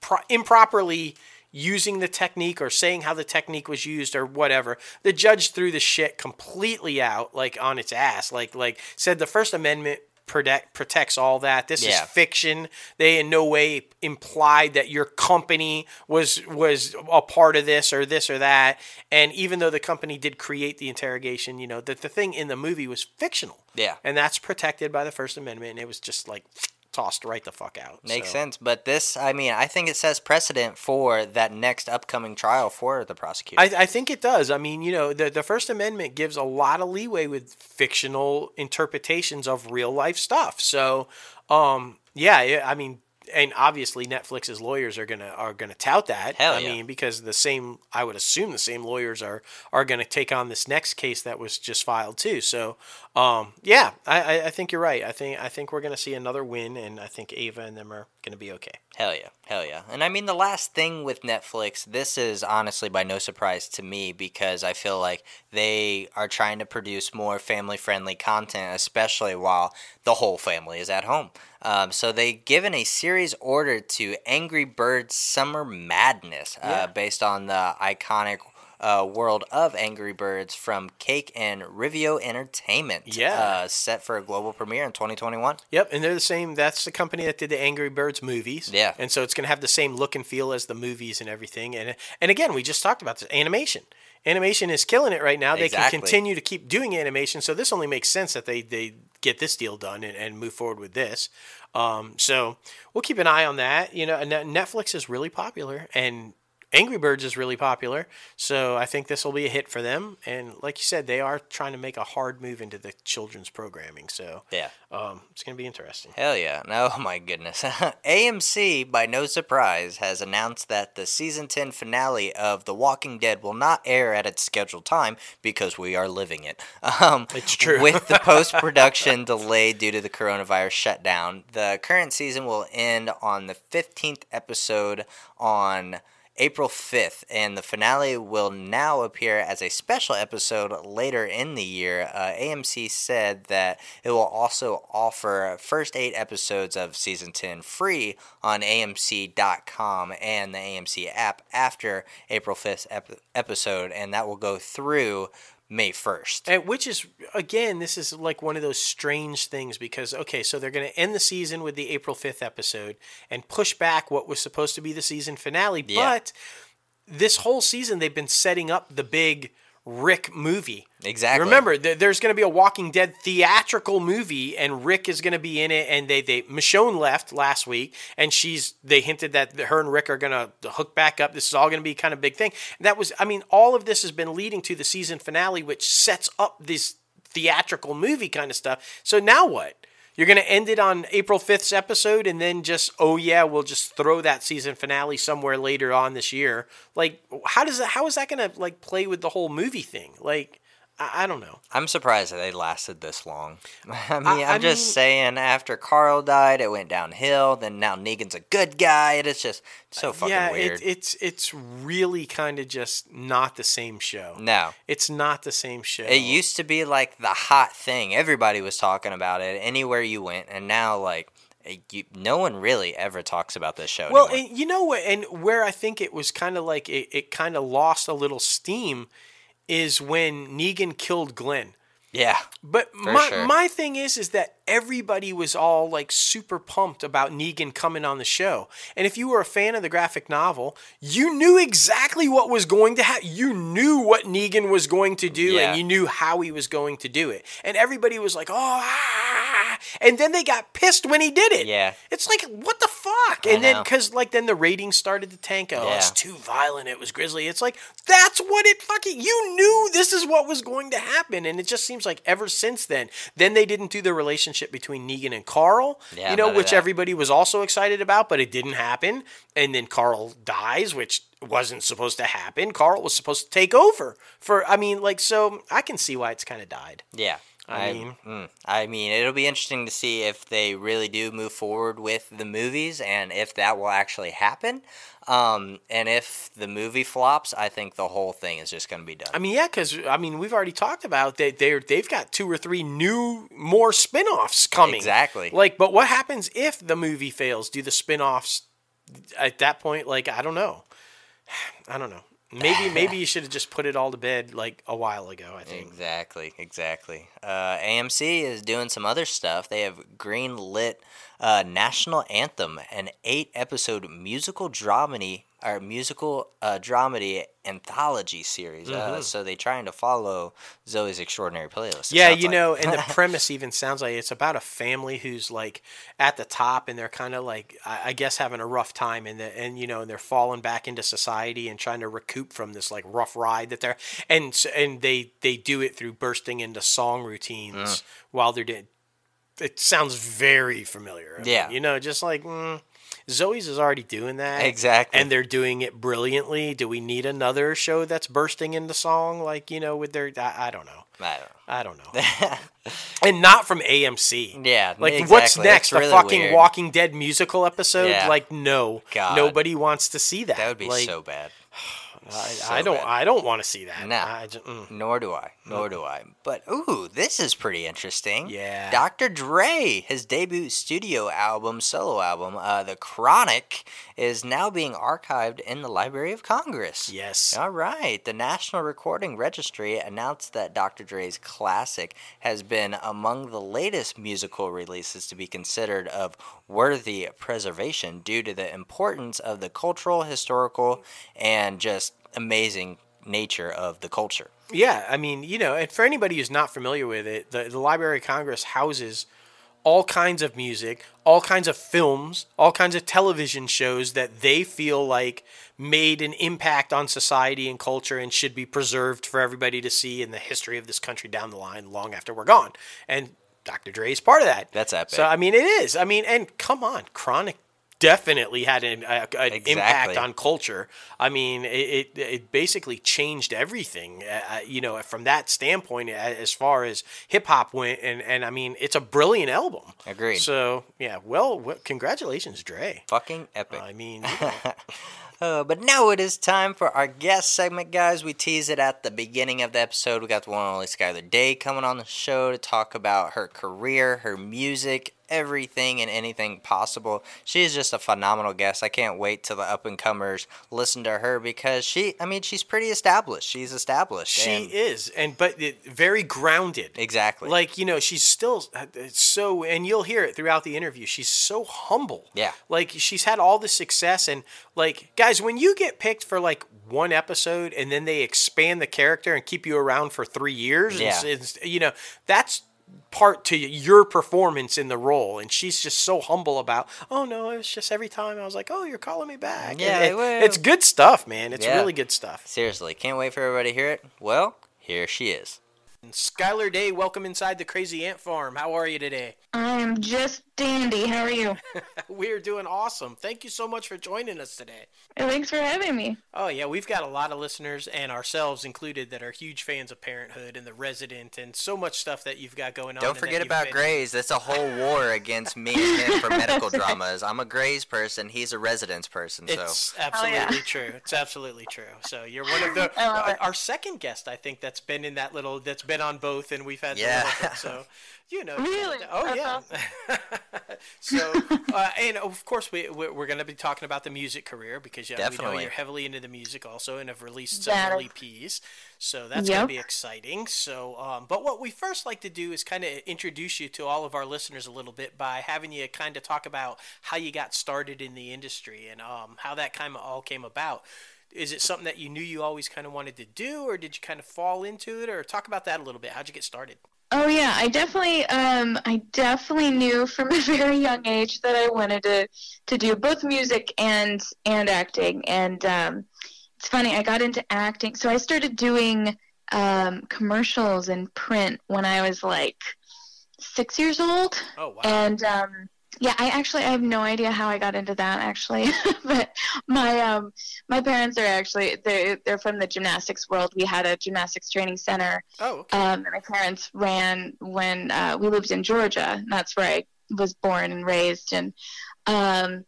pro- improperly using the technique or saying how the technique was used or whatever. The judge threw the shit completely out like on its ass like like said the first amendment protect, protects all that. This is fiction. They in no way implied that your company was was a part of this or this or that. And even though the company did create the interrogation you know that the thing in the movie was fictional. Yeah. and that's protected by the first amendment. And it was just like tossed right the fuck out Makes So- sense, but this, I mean, I think it sets precedent for that next upcoming trial for the prosecutor. I, I think it does. I mean, you know, the, the First Amendment gives a lot of leeway with fictional interpretations of real life stuff. So, um, yeah, yeah, I mean, and obviously Netflix's lawyers are gonna are gonna tout that. Hell I yeah. mean, because the same, I would assume the same lawyers are are gonna take on this next case that was just filed too. So, um, yeah, I, I, I think you're right. I think I think we're gonna see another win, and I think Ava and them are gonna be okay. Hell yeah, hell yeah. And I mean, the last thing with Netflix, this is honestly by no surprise to me because I feel like they are trying to produce more family friendly content, especially while the whole family is at home. Um, so they given a series order to Angry Birds Summer Madness, Yeah. uh, based on the iconic uh, world of Angry Birds from Cake and Rovio Entertainment. Yeah. uh, set for a global premiere in 2021. Yep, and they're the same. That's the company that did the Angry Birds movies. Yeah. and so it's going to have the same look and feel as the movies and everything. And and again, we just talked about this animation. Animation is killing it right now. They Exactly. can continue to keep doing animation, so this only makes sense that they they get this deal done and, and move forward with this. Um, so we'll keep an eye on that. You know, Netflix is really popular and. Angry Birds is really popular, so I think this will be a hit for them. And like you said, they are trying to make a hard move into the children's programming. So Yeah. um, it's going to be interesting. Hell yeah. No, oh my goodness. AMC, by no surprise, has announced that the season 10 finale of The Walking Dead will not air at its scheduled time because we are living it. Um, It's true. with the post production delayed due to the coronavirus shutdown, the current season will end on the 15th episode on. April 5th, and the finale will now appear as a special episode later in the year. Uh, AMC said that it will also offer first eight episodes of season 10 free on AMC.com and the AMC app after April 5th ep- episode, and that will go through May 1st. And which is again, this is like one of those strange things because okay, so they're going to end the season with the April 5th episode and push back what was supposed to be the season finale, Yeah. but this whole season they've been setting up the big Rick movie. Exactly. Remember, th- there's going to be a Walking Dead theatrical movie, and Rick is going to be in it. And they, they Michonne left last week, and she's they hinted that her and Rick are going to hook back up. This is all going to be kind of big thing. That was, I mean, all of this has been leading to the season finale, which sets up this theatrical movie kind of stuff. So now what? You're going to end it on April 5th's episode and then just, oh yeah, we'll just throw that season finale somewhere later on this year. Like, how does that, how is that going to like play with the whole movie thing? Like, I, I don't know. I'm surprised that they lasted this long. I mean, I am just mean- saying, after Carl died, it went downhill. Then now Negan's a good guy. and It's just so fucking yeah, weird. It, it's it's really kind of just not the same show. no. It's not the same show. It used to be like the hot thing. Everybody was talking about it anywhere you went. And now, like, eh, you, no one really ever talks about this show Well, and you know what? And where I think it was kind of like it, it kind of lost a little steam is when Negan killed Glenn. yeah. But my, sure. my thing is is that everybody was all like super pumped about Negan coming on the show. And if you were a fan of the graphic novel, you knew exactly what was going to happen. You knew what Negan was going to do Yeah. and you knew how he was going to do it. And everybody was like, "Oh, ah." and then they got pissed when he did it. Yeah. It's like, what the fuck? I And then cuz like then the ratings started to tank. Oh, it's Yeah. too violent. It was grisly. It's like that's what it fucking you knew this is what was going to happen and it just seems like ever since then then they didn't do the relationship between Negan and Carl Yeah, you know which that. everybody was also excited about but it didn't happen and then Carl dies which wasn't supposed to happen Carl was supposed to take over for I mean like so I can see why it's kind of died Yeah. I mean- mm, I mean, it'll be interesting to see if they really do move forward with the movies and if that will actually happen. Um, and if the movie flops, I think the whole thing is just going to be done. I mean, yeah, because I mean, we've already talked about that they're they've got two or three new more spin-offs coming. Exactly. Like, but what happens if the movie fails? Do the spin-offs at that point? Like, I don't know. I don't know. Maybe maybe you should have just put it all to bed like a while ago. I think. Exactly, exactly. Uh, AMC is doing some other stuff. They have green lit uh, National Anthem, an eight episode musical dramedy or musical uh, dramedy anthology series. Uh, so they're trying to follow Zoey's Extraordinary Playlist. Yeah, you like. know, and the premise even sounds like it's about a family who's like at the top, and they're kind of like, I I guess, having a rough time, and the, and you know, and they're falling back into society and trying to recoup from this like rough ride that they're, and and they they do it through bursting into song routines Mm. while they're doing. It sounds very familiar. I mean, Yeah. you know, just like. Mm, Zoey's is already doing that. Exactly. And they're doing it brilliantly. Do we need another show that's bursting into song like, you know, with their I, I don't know. I don't know. I don't know. and not from AMC. Yeah, Like what's next? That's a really fucking weird. Walking Dead musical episode? Yeah. Like no. God. Nobody wants to see that. That would be like, so bad. I, so I don't bad. I don't want to see that. No. I just, mm. Nor do I. Nor do I. But ooh, this is pretty interesting. Yeah. Dr. Dre, his debut studio album, solo album, uh, The Chronic, is now being archived in the Library of Congress. Yes. All right. The National Recording Registry announced that Dr. Dre's classic has been among the latest musical releases to be considered of worthy preservation due to the importance of the cultural, historical, and just amazing nature of the culture. Yeah, I mean, you know, and for anybody who's not familiar with it, the, the Library of Congress houses all kinds of music, all kinds of films, all kinds of television shows that they feel like made an impact on society and culture and should be preserved for everybody to see in the history of this country down the line long after we're gone. And Dr. Dre is part of that. That's epic. So I mean, it is. I mean, and come on, Chronic definitely had an, a, an impact on culture. I mean, it, it, it basically changed everything, uh, you know, from that standpoint as far as hip hop went. And, and I mean, it's a brilliant album. Agreed. So, yeah, well, well congratulations, Dre. Fucking epic. I mean, you know, Uh, but now it is time for our guest segment, guys. We tease it at the beginning of the episode. We got the one and only Skyler Day coming on the show to talk about her career, her music, everything and anything possible. She is just a phenomenal guest. I can't wait till the up and comers listen to her because she, I mean, she's pretty established. She's established. She and is, and but it, very grounded. exactly. Like you know, she's still uh, so, and you'll hear it throughout the interview. She's so humble. Yeah. Like she's had all the success, and like guys, when you get picked for like one episode, and then they expand the character and keep you around for three years, Yeah. and, s- you know, that's part to your performance in the role and she's just so humble about oh no it was just every time i was like oh you're calling me back Yeah, it- it's good stuff man it's Yeah. really good stuff Seriously, can't wait for everybody to hear it. Well, here she is. Skylar day welcome inside the crazy ant farm how are you today I'm just dandy. How are you? We're doing awesome. Thank you so much for joining us today. Thanks for having me. Oh, yeah, we've got a lot of listeners, and ourselves included, that are huge fans of Parenthood and The Resident and so much stuff that you've got going on. Don't forget about been- Grey's. That's a whole war against me and him for medical dramas. I'm a Grey's person. He's a residence person. So It's oh, absolutely yeah. true. It's absolutely true. So you're one of the I love our, our second guest, I think, that's been in that little that's been on both, and we've had Yeah. little- so you know. Really? Oh That's yeah. so uh, and of course we we're, we're going to be talking about the music career because yeah, we know you're heavily into the music also and have released That several is- EPs. So that's going to be exciting. So, um, but what we first like to do is kind of introduce you to all of our listeners a little bit by having you kind of talk about how you got started in the industry and um, how that kind of all came about. Is it something that you knew you always kind of wanted to do, or did you kind of fall into it, or talk about that a little bit? How'd you get started? Oh yeah, I definitely, um, I definitely knew from a very young age that I wanted to to do both music and and acting. And um, it's funny, I got into acting. So I started doing um, commercials in print when I was like six years old. Oh wow! and um, yeah, I actually I have no idea how I got into that actually, but my um, my parents are actually they they're from the gymnastics world. We had a gymnastics training center oh, okay. um, that my parents ran when uh, we lived in Georgia. And that's where I was born and raised, and um,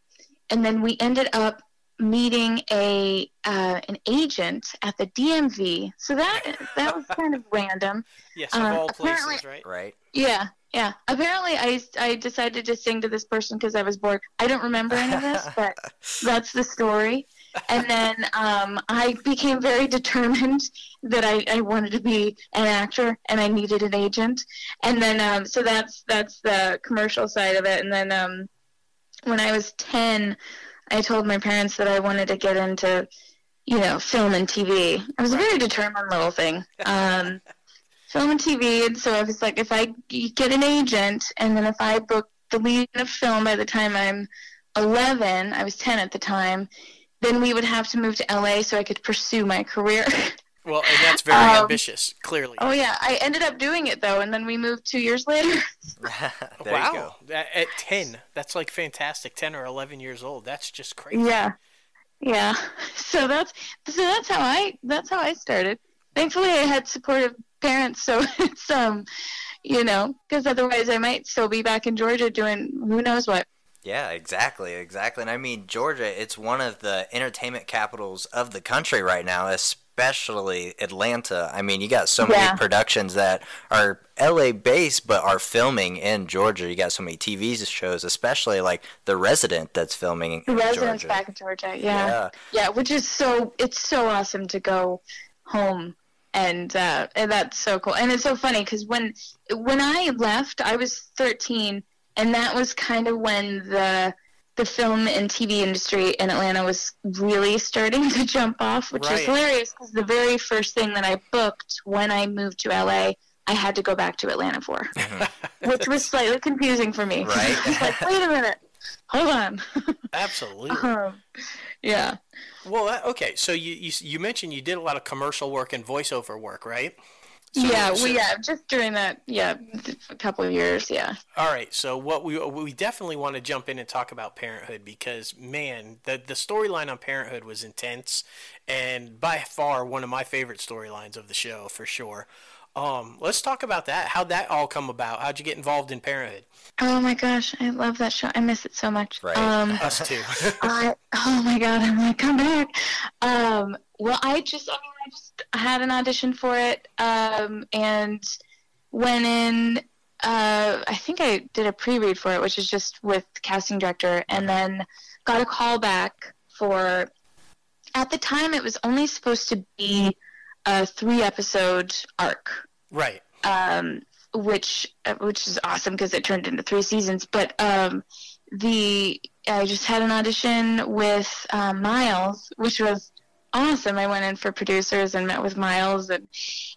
and then we ended up meeting a uh, an agent at the DMV. So that that was kind of random. yes, of uh, all places, right? right. Yeah, yeah. Apparently, I, I decided to sing to this person because I was bored. I don't remember any of this, but that's the story. And then um, I became very determined that I, I wanted to be an actor and I needed an agent. And then um, so that's that's the commercial side of it. And then um, when I was ten, I told my parents that I wanted to get into, you know, film and TV. I was a very determined little thing. Film and TV, and so I was like, if I get an agent, and then if I book the lead in a film by the time I'm 11, I was 10 at the time, then we would have to move to LA so I could pursue my career. Well, and that's very Um, ambitious, clearly. oh yeah, I ended up doing it though, and then we moved two years later. there wow. you go. At, at 10, that's like fantastic. 10 or 11 years old. That's just crazy. yeah, yeah. So that's so that's how I that's how I started. Thankfully, I had supportive parents, so it's um, you know, because otherwise I might still be back in Georgia doing who knows what. Yeah, exactly, exactly. And I mean, Georgia, it's one of the entertainment capitals of the country right now, especially Atlanta. I mean, you got so many Yeah. productions that are LA based but are filming in Georgia. You got so many TV shows, especially like The Resident that's filming in The residents Georgia. back in Georgia, yeah. Yeah. yeah, which is so it's so awesome to go home and uh, and that's so cool and it's so funny because when when I left I was 13 and that was kind of when the the film and TV industry in Atlanta was really starting to jump off which Right. is hilarious because the very first thing that I booked when I moved to LA I had to go back to Atlanta for which was slightly confusing for me Right. Like wait a minute hold on Absolutely. um, yeah Well, okay. So you, you you mentioned you did a lot of commercial work and voiceover work, right? So- yeah, so- well, yeah, just during that, yeah, a couple of years, yeah. All right. So what we we definitely want to jump in and talk about Parenthood because man, the the storyline on Parenthood was intense, and by far one of my favorite storylines of the show for sure. Um, let's talk about that. How'd that all come about? How'd you get involved in Parenthood? Oh my gosh, I love that show. I miss it so much. Right. Um, Us too. I, oh my god, I'm like, come back. Um, well, I just, I mean, I just had an audition for it, um, and went in. uh, I think I did a pre-read for it, which is just with casting director, and then got a call back for. At the time, it was only supposed to be a three-episode arc, right? Um, which uh, which is awesome because it turned into three seasons. But um, the I just had an audition with uh, Miles, which was awesome. I went in for producers and met with Miles, and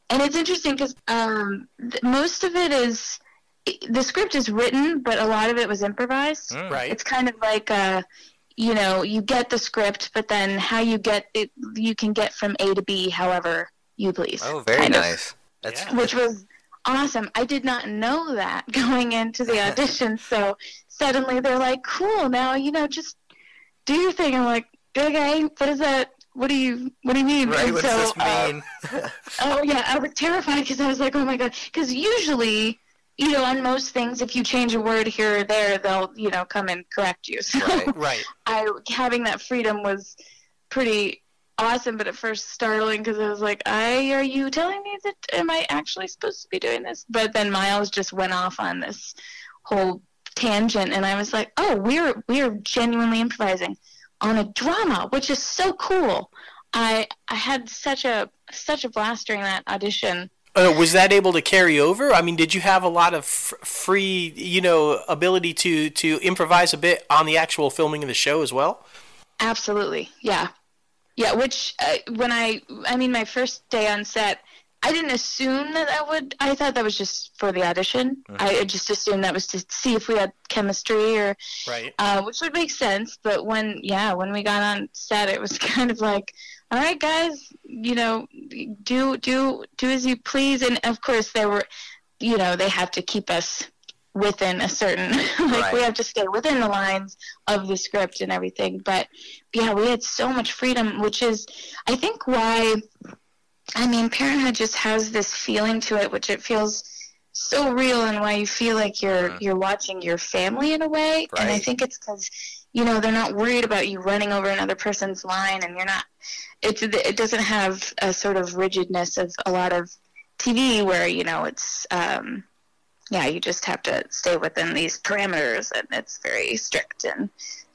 and it's interesting because um, th- most of it is the script is written, but a lot of it was improvised. Mm. Right. It's kind of like a, you know, you get the script, but then how you get it, you can get from A to B however you please. Oh, very nice. Of, That's yeah. which was awesome. I did not know that going into the audition, so suddenly they're like, "Cool, now you know, just do your thing." I'm like, "Okay, what is that? What do you What do you mean?" Right. And what so, does this uh, mean? Uh, oh yeah, I was terrified because I was like, "Oh my god," because usually you know, on most things, if you change a word here or there, they'll, you know, come and correct you. So right, right. I having that freedom was pretty awesome, but at first startling because I was like, "I are you telling me that am I actually supposed to be doing this?" But then Miles just went off on this whole tangent, and I was like, "Oh, we're we're genuinely improvising on a drama, which is so cool." I I had such a such a blast during that audition uh, was that able to carry over? I mean, did you have a lot of f- free, you know, ability to to improvise a bit on the actual filming of the show as well? Absolutely, yeah, yeah. Which uh, when I, I mean, my first day on set, I didn't assume that I would. I thought that was just for the audition. Mm-hmm. I just assumed that was to see if we had chemistry or, right, uh, which would make sense. But when, yeah, when we got on set, it was kind of like all right, guys, you know, do do do as you please. And of course, there were, you know, they have to keep us within a certain like right. we have to stay within the lines of the script and everything. But yeah, we had so much freedom, which is, I think, why. I mean, Parenthood just has this feeling to it, which it feels so real, and why you feel like you're mm-hmm. you're watching your family in a way. Right. And I think it's because you know they're not worried about you running over another person's line, and you're not it's it doesn't have a sort of rigidness of a lot of TV where you know it's um, yeah you just have to stay within these parameters and it's very strict and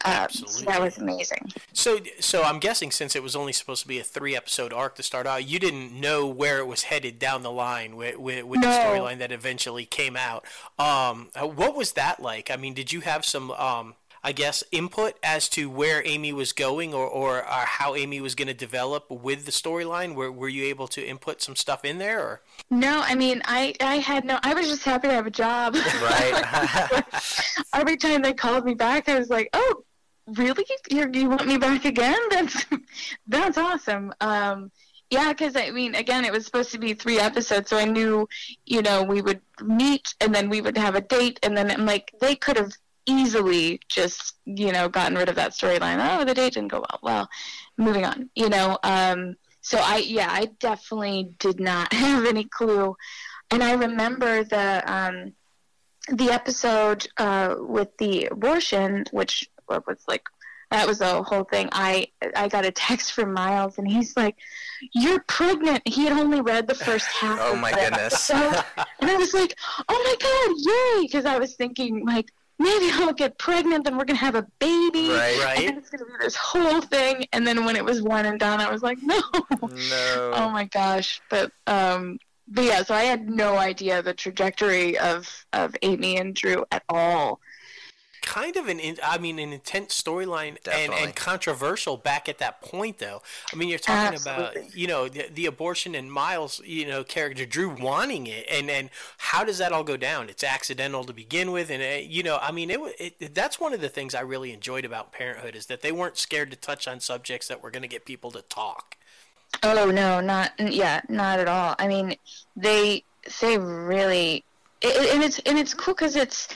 uh, so that was amazing. So so I'm guessing since it was only supposed to be a three episode arc to start out, you didn't know where it was headed down the line with with, with no. the storyline that eventually came out. Um, what was that like? I mean, did you have some um, I guess, input as to where Amy was going or, or, or how Amy was going to develop with the storyline? Were, were you able to input some stuff in there? Or? No, I mean, I, I had no, I was just happy to have a job. Right. Every time they called me back, I was like, oh, really? you you want me back again? That's, that's awesome. Um, yeah, because I mean, again, it was supposed to be three episodes, so I knew, you know, we would meet and then we would have a date, and then I'm like, they could have easily just you know gotten rid of that storyline oh the date didn't go well. Well moving on you know um, so i yeah i definitely did not have any clue. And i remember the um, the episode uh, with the abortion which was like that was a whole thing. I i got a text from miles and he's like you're pregnant. He had only read the first half oh my goodness. and i was like oh my god yay. Because i was thinking like maybe I'll get pregnant then we're gonna have a baby. Right, right. And it's gonna be this whole thing. And then when it was one and done, I was like, no. No. Oh my gosh. But um, but yeah. So I had no idea the trajectory of of Amy and Drew at all kind of an I mean an intense storyline and, and controversial back at that point though. I mean you're talking Absolutely. about you know the, the, abortion and Miles you know character Drew wanting it and and how does that all go down? It's accidental to begin with and uh, you know I mean it, it that's one of the things I really enjoyed about Parenthood is that they weren't scared to touch on subjects that were going to get people to talk. Oh no, not yeah, not at all. I mean they they really it, and it's and it's cool because it's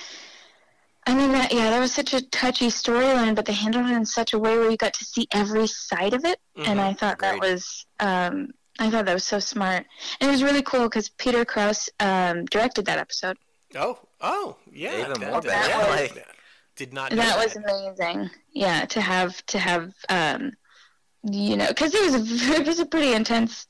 I mean, that, yeah, that was such a touchy storyline, but they handled it in such a way where you got to see every side of it, mm-hmm. and I thought that was, um, I thought that was so smart, and it was really cool because Peter Krause um, directed that episode. Oh, oh, yeah, even that, more that, yeah, like, did not. That, that, was amazing. Yeah, to have to have, um, you know, because it was a, it was a pretty intense,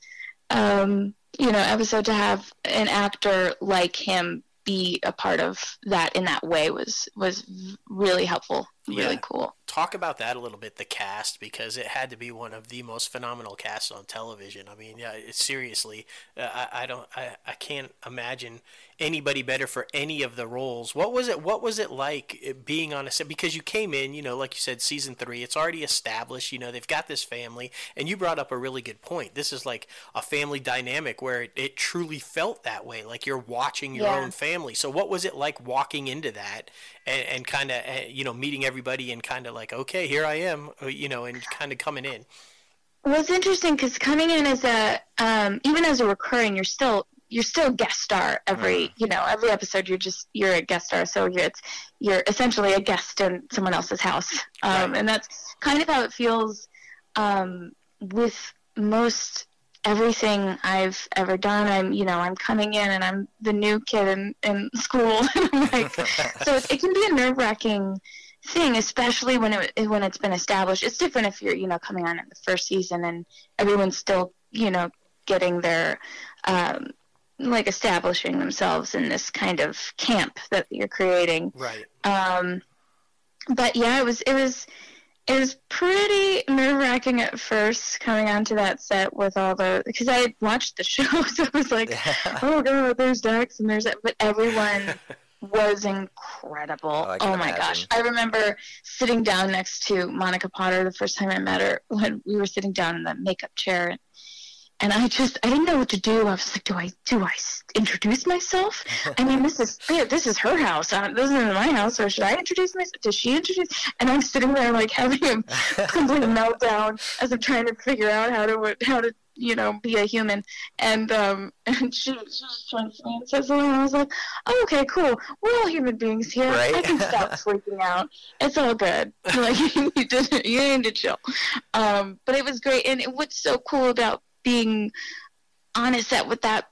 um, you know, episode to have an actor like him be a part of that in that way was was really helpful, really yeah. cool. Talk about that a little bit, the cast, because it had to be one of the most phenomenal casts on television. I mean, yeah, seriously, uh, I, I don't, I, I can't imagine anybody better for any of the roles. What was it? What was it like uh, being on a set? Because you came in, you know, like you said, season three, it's already established. You know, they've got this family, and you brought up a really good point. This is like a family dynamic where it, it truly felt that way, like you're watching your yeah. own family. So, what was it like walking into that and, and kind of, uh, you know, meeting everybody and kind of like, okay, here I am, uh, you know, and kind of coming in? Well, it's interesting because coming in as a, um, even as a recurring, you're still you're still a guest star every mm. you know every episode you're just you're a guest star so you're it's you're essentially a guest in someone else's house um, right. and that's kind of how it feels um, with most everything I've ever done. I'm, you know, I'm coming in and I'm the new kid in, in school. like, so it, it, can be a nerve wracking thing, especially when it when it's been established. It's different if you're, you know, coming on in the first season and everyone's still, you know, getting their um, like establishing themselves in this kind of camp that you're creating. Right. Um, but yeah, it was it was it was pretty nerve wracking at first coming onto that set with all the because I watched the show, so I was like, oh god, there's Dax and there's that, but everyone was incredible. Oh, oh my imagine. gosh, I remember sitting down next to Monica Potter the first time I met her when we were sitting down in the makeup chair and I just I didn't know what to do. I was like, do I do I introduce myself? I mean, this is this is her house. Uh, this isn't my house. So should I introduce myself? Does she introduce? And I'm sitting there like having a complete meltdown as I'm trying to figure out how to how to you know be a human. And um and she, she was trying to and said something. And I was like, oh, okay, cool. We're all human beings here. Right? I can stop freaking out. It's all good. Like you to you need to chill. Um, but it was great. And it, what's so cool about being on a set with that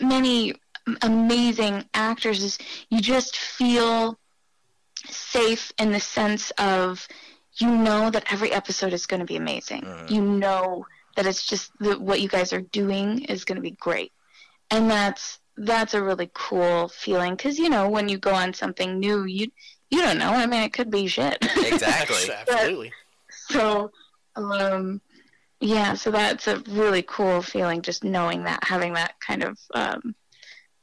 many amazing actors is you just feel safe in the sense of you know that every episode is going to be amazing. Mm-hmm. You know that it's just the, what you guys are doing is going to be great, and that's that's a really cool feeling because you know when you go on something new, you you don't know. I mean, it could be shit. Exactly, absolutely. so, um, yeah, so that's a really cool feeling, just knowing that, having that kind of, um,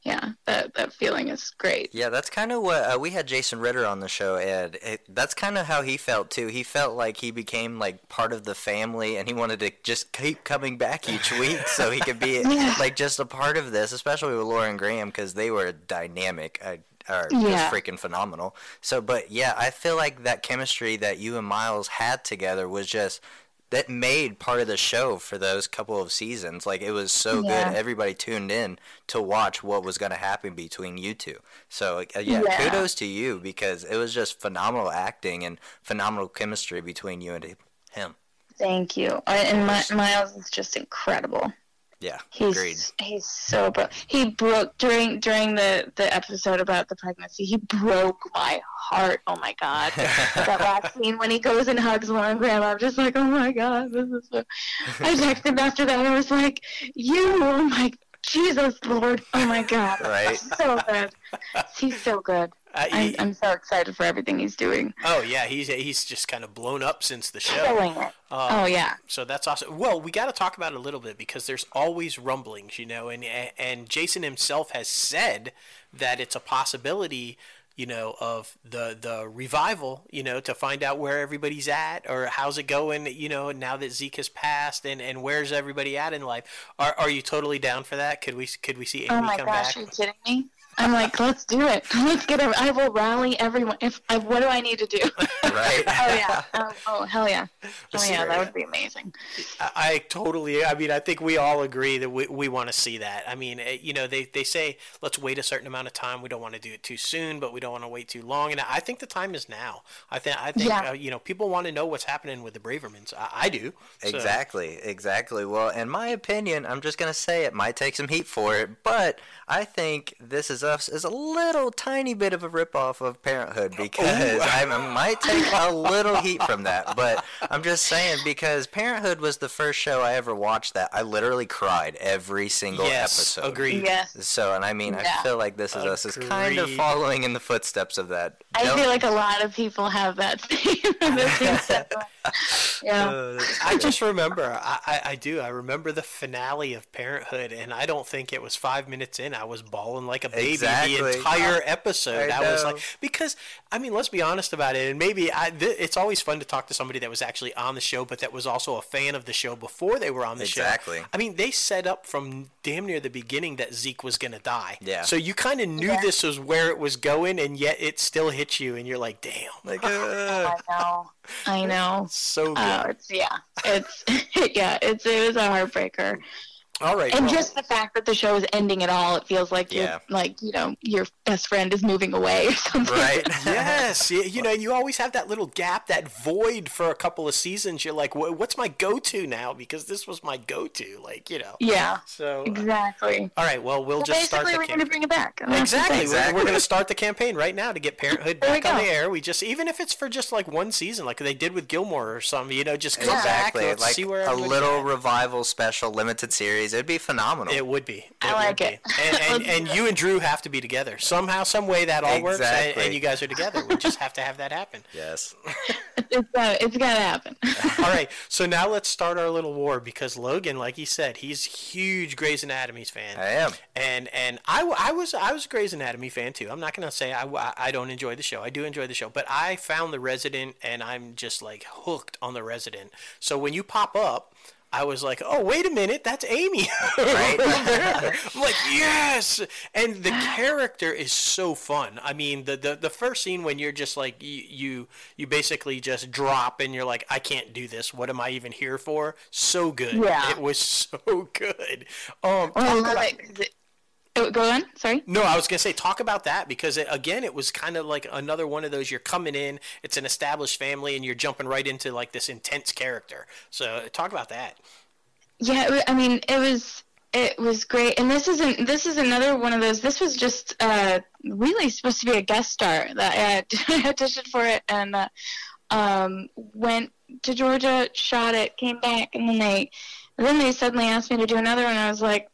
yeah, that that feeling is great. Yeah, that's kind of what uh, we had Jason Ritter on the show, and it, that's kind of how he felt too. He felt like he became like part of the family, and he wanted to just keep coming back each week so he could be yeah. like just a part of this, especially with Lauren Graham because they were dynamic. I, are yeah. just freaking phenomenal. So, but yeah, I feel like that chemistry that you and Miles had together was just that made part of the show for those couple of seasons. Like it was so yeah. good, everybody tuned in to watch what was going to happen between you two. So uh, yeah, yeah, kudos to you because it was just phenomenal acting and phenomenal chemistry between you and him. Thank you. And My- Miles is just incredible. Yeah, he's agreed. he's so broke. he broke during during the the episode about the pregnancy. He broke my heart. Oh my god, that last scene when he goes and hugs Lauren Graham. I'm just like, oh my god, this is. So... I texted him after that. I was like, you, oh my Jesus Lord, oh my god, right? So good. He's so good. Uh, he, I'm, I'm, so excited for everything he's doing. Oh yeah, he's he's just kind of blown up since the show. Killing it. Um, oh yeah. So that's awesome. Well, we got to talk about it a little bit because there's always rumblings, you know, and and Jason himself has said that it's a possibility, you know, of the the revival, you know, to find out where everybody's at or how's it going, you know, now that Zeke has passed and and where's everybody at in life. Are are you totally down for that? Could we could we see Amy oh my come gosh, back? Are you kidding me? I'm like, let's do it. Let's get it. I will rally everyone. If I, what do I need to do? right. oh yeah. Oh, oh, hell yeah. Oh yeah, that would be amazing. I, I, totally. I mean, I think we all agree that we, we want to see that. I mean, eh, you know, they they say let's wait a certain amount of time. We don't want to do it too soon, but we don't don't want to wait too long. And I think the time is now. I think I think Yeah. uh, you know people want to know what's happening with the Bravermans. I, I do. So- Exactly, exactly. Well, in my opinion, I'm just gonna say it might take some heat for it, but I think This Is Us is a little tiny bit of a ripoff of Parenthood because I, I might take a little heat from that. But I'm just saying because Parenthood was the first show I ever watched that I literally cried every single Yes, episode. agreed. Yes. So, and I mean, I feel like This Is Us is kind of following in the footsteps of that. I Don't- feel like a lot of people have that same. the yeah. Uh, I just remember, I, I, I do. I remember the finale of Parenthood, and I don't think it was five minutes in. I was bawling like a baby Exactly. the entire episode. I I, was know. like, because I mean, let's be honest about it. And maybe I, th- it's always fun to talk to somebody that was actually on the show, but that was also a fan of the show before they were on the Exactly. show. Exactly. I mean, they set up from damn near the beginning that Zeke was going to die. Yeah. So you kind of knew Yeah. this was where it was going, and yet it still hits you, and you're like, damn, like, uh, I know. I know. so good. Oh, it's yeah. It's yeah. It's it was a heartbreaker, All right. and well, just the fact that the show is ending at all, it feels like Yeah. you're like you know your best friend is moving away or something. right? yes, y- you know, you always have that little gap, that void for a couple of seasons. You're like, what's my go-to now? Because this was my go-to, like you know. Yeah. So, uh, Exactly. all right, well, we'll Well, just start basically, we're going to bring it back. and that's the Exactly. We're, Exactly. we're going to start the campaign right now to get Parenthood back on go. the air. We just, even if it's for just like one season, like they did with Gilmore or something, you know, just come Exactly. back. Let's like see where a little at. revival special limited series. It'd be phenomenal. It would be. I would like be. it. And, and, and you and Drew have to be together somehow, some way. That all works, and, and you guys are together. We just have to have that happen. yes. It's got it's got to happen. All right, so now let's start our little war because Logan, like he said, he's huge Grey's Anatomy's fan. I am. And and I, w- I was I was a Grey's Anatomy fan too. I'm not gonna say I, I don't enjoy the show. I do enjoy the show, but I found the Resident, and I'm just like hooked on the Resident. So when you pop up. I was like, oh, wait a minute, that's Amy. Right. I'm like, yes. And the character is so fun. I mean, the, the, the first scene when you're just like, you, you you basically just drop and you're like, I can't do this. What am I even here for? So good. Yeah. It was so good. Um, Well, I love about- it. Oh, go on. Sorry. no, I was gonna say talk about that because it, again, it was kind of like another one of those. You're coming in, it's an established family, and you're jumping right into like this intense character. So talk about that. Yeah, I mean, it was it was great, and this isn't this is another one of those. This was just uh, really supposed to be a guest star that I, auditioned for it, and uh, um, went to Georgia, shot it, came back, and then they then they suddenly asked me to do another one. I was like,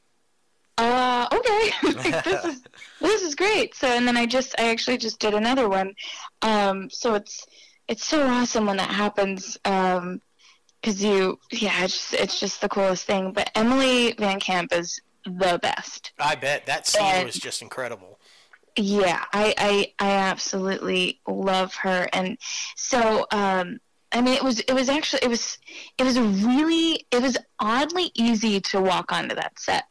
uh, okay, like, this is this is great. So and then I just I actually just did another one. Um, so it's it's so awesome when that happens. Um, because you yeah it's just, it's just the coolest thing but Emily VanCamp is the best I bet that scene And- was just incredible. yeah i i i absolutely love her and so um i mean it was it was actually it was it was really it was oddly easy to walk onto that set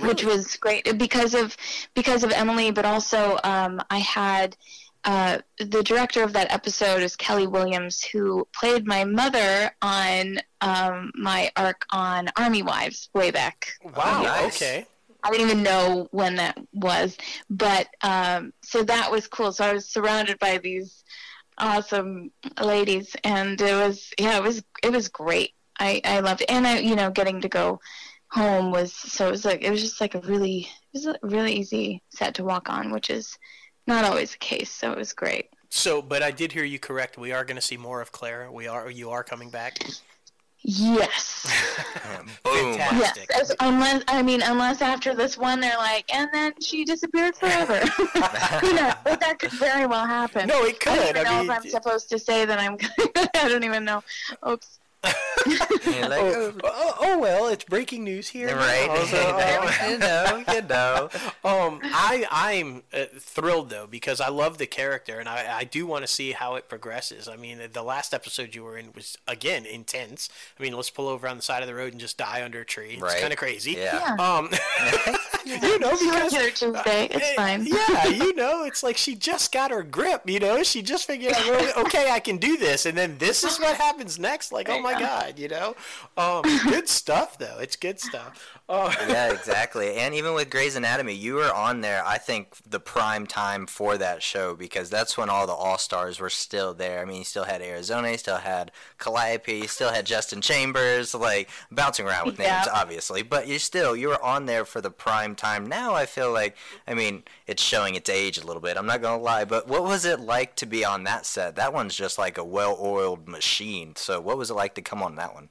which was great because of because of emily but also um i had uh, the director of that episode is Kelly Williams, who played my mother on um, my arc on Army Wives way back. Wow. nice. Okay. I didn't even know when that was, but um, so that was cool. So I was surrounded by these awesome ladies, and it was yeah, it was it was great. I I loved it, and I you know getting to go home was so it was like it was just like a really it was a really easy set to walk on, which is not always the case. So it was great. So, but I did hear you correct. We are going to see more of Claire. We are. You are coming back. Yes. Um, boom. Yes, Fantastic. as- unless I mean, unless after this one they're like, and then she disappeared forever. you know, but that could very well happen. No, it could. I could. don't even know I mean, if I'm supposed to say that I'm. I don't even know. Oops. You're like, oh, oh, oh, well, it's breaking news here. right. now, so, you know, you know. um, I I'm uh, thrilled though because I love the character and I, I do want to see how it progresses. I mean, the last episode you were in was again intense. I mean, let's pull over on the side of the road and just die under a tree. It's Right. kind of crazy. Yeah. Yeah. Um, you know, because regular Tuesday, it's uh, fine. yeah, you know, it's like she just got her grip. You know, she just figured out, well, okay, I can do this, and then this is what happens next. Like, oh my god, you know, um, good stuff though. It's good stuff. Uh, yeah, exactly. And even with Grey's Anatomy, you were on there. I think the prime time for that show because that's when all the all stars were still there. I mean, you still had Arizona, you still had Calliope, you still had Justin Chambers, like bouncing around with names, yeah. obviously. But you still you were on there for the prime time. Now I feel like, I mean, it's showing its age a little bit. I'm not gonna lie, but what was it like to be on that set? That one's just like a well-oiled machine. So what was it like to come on that one?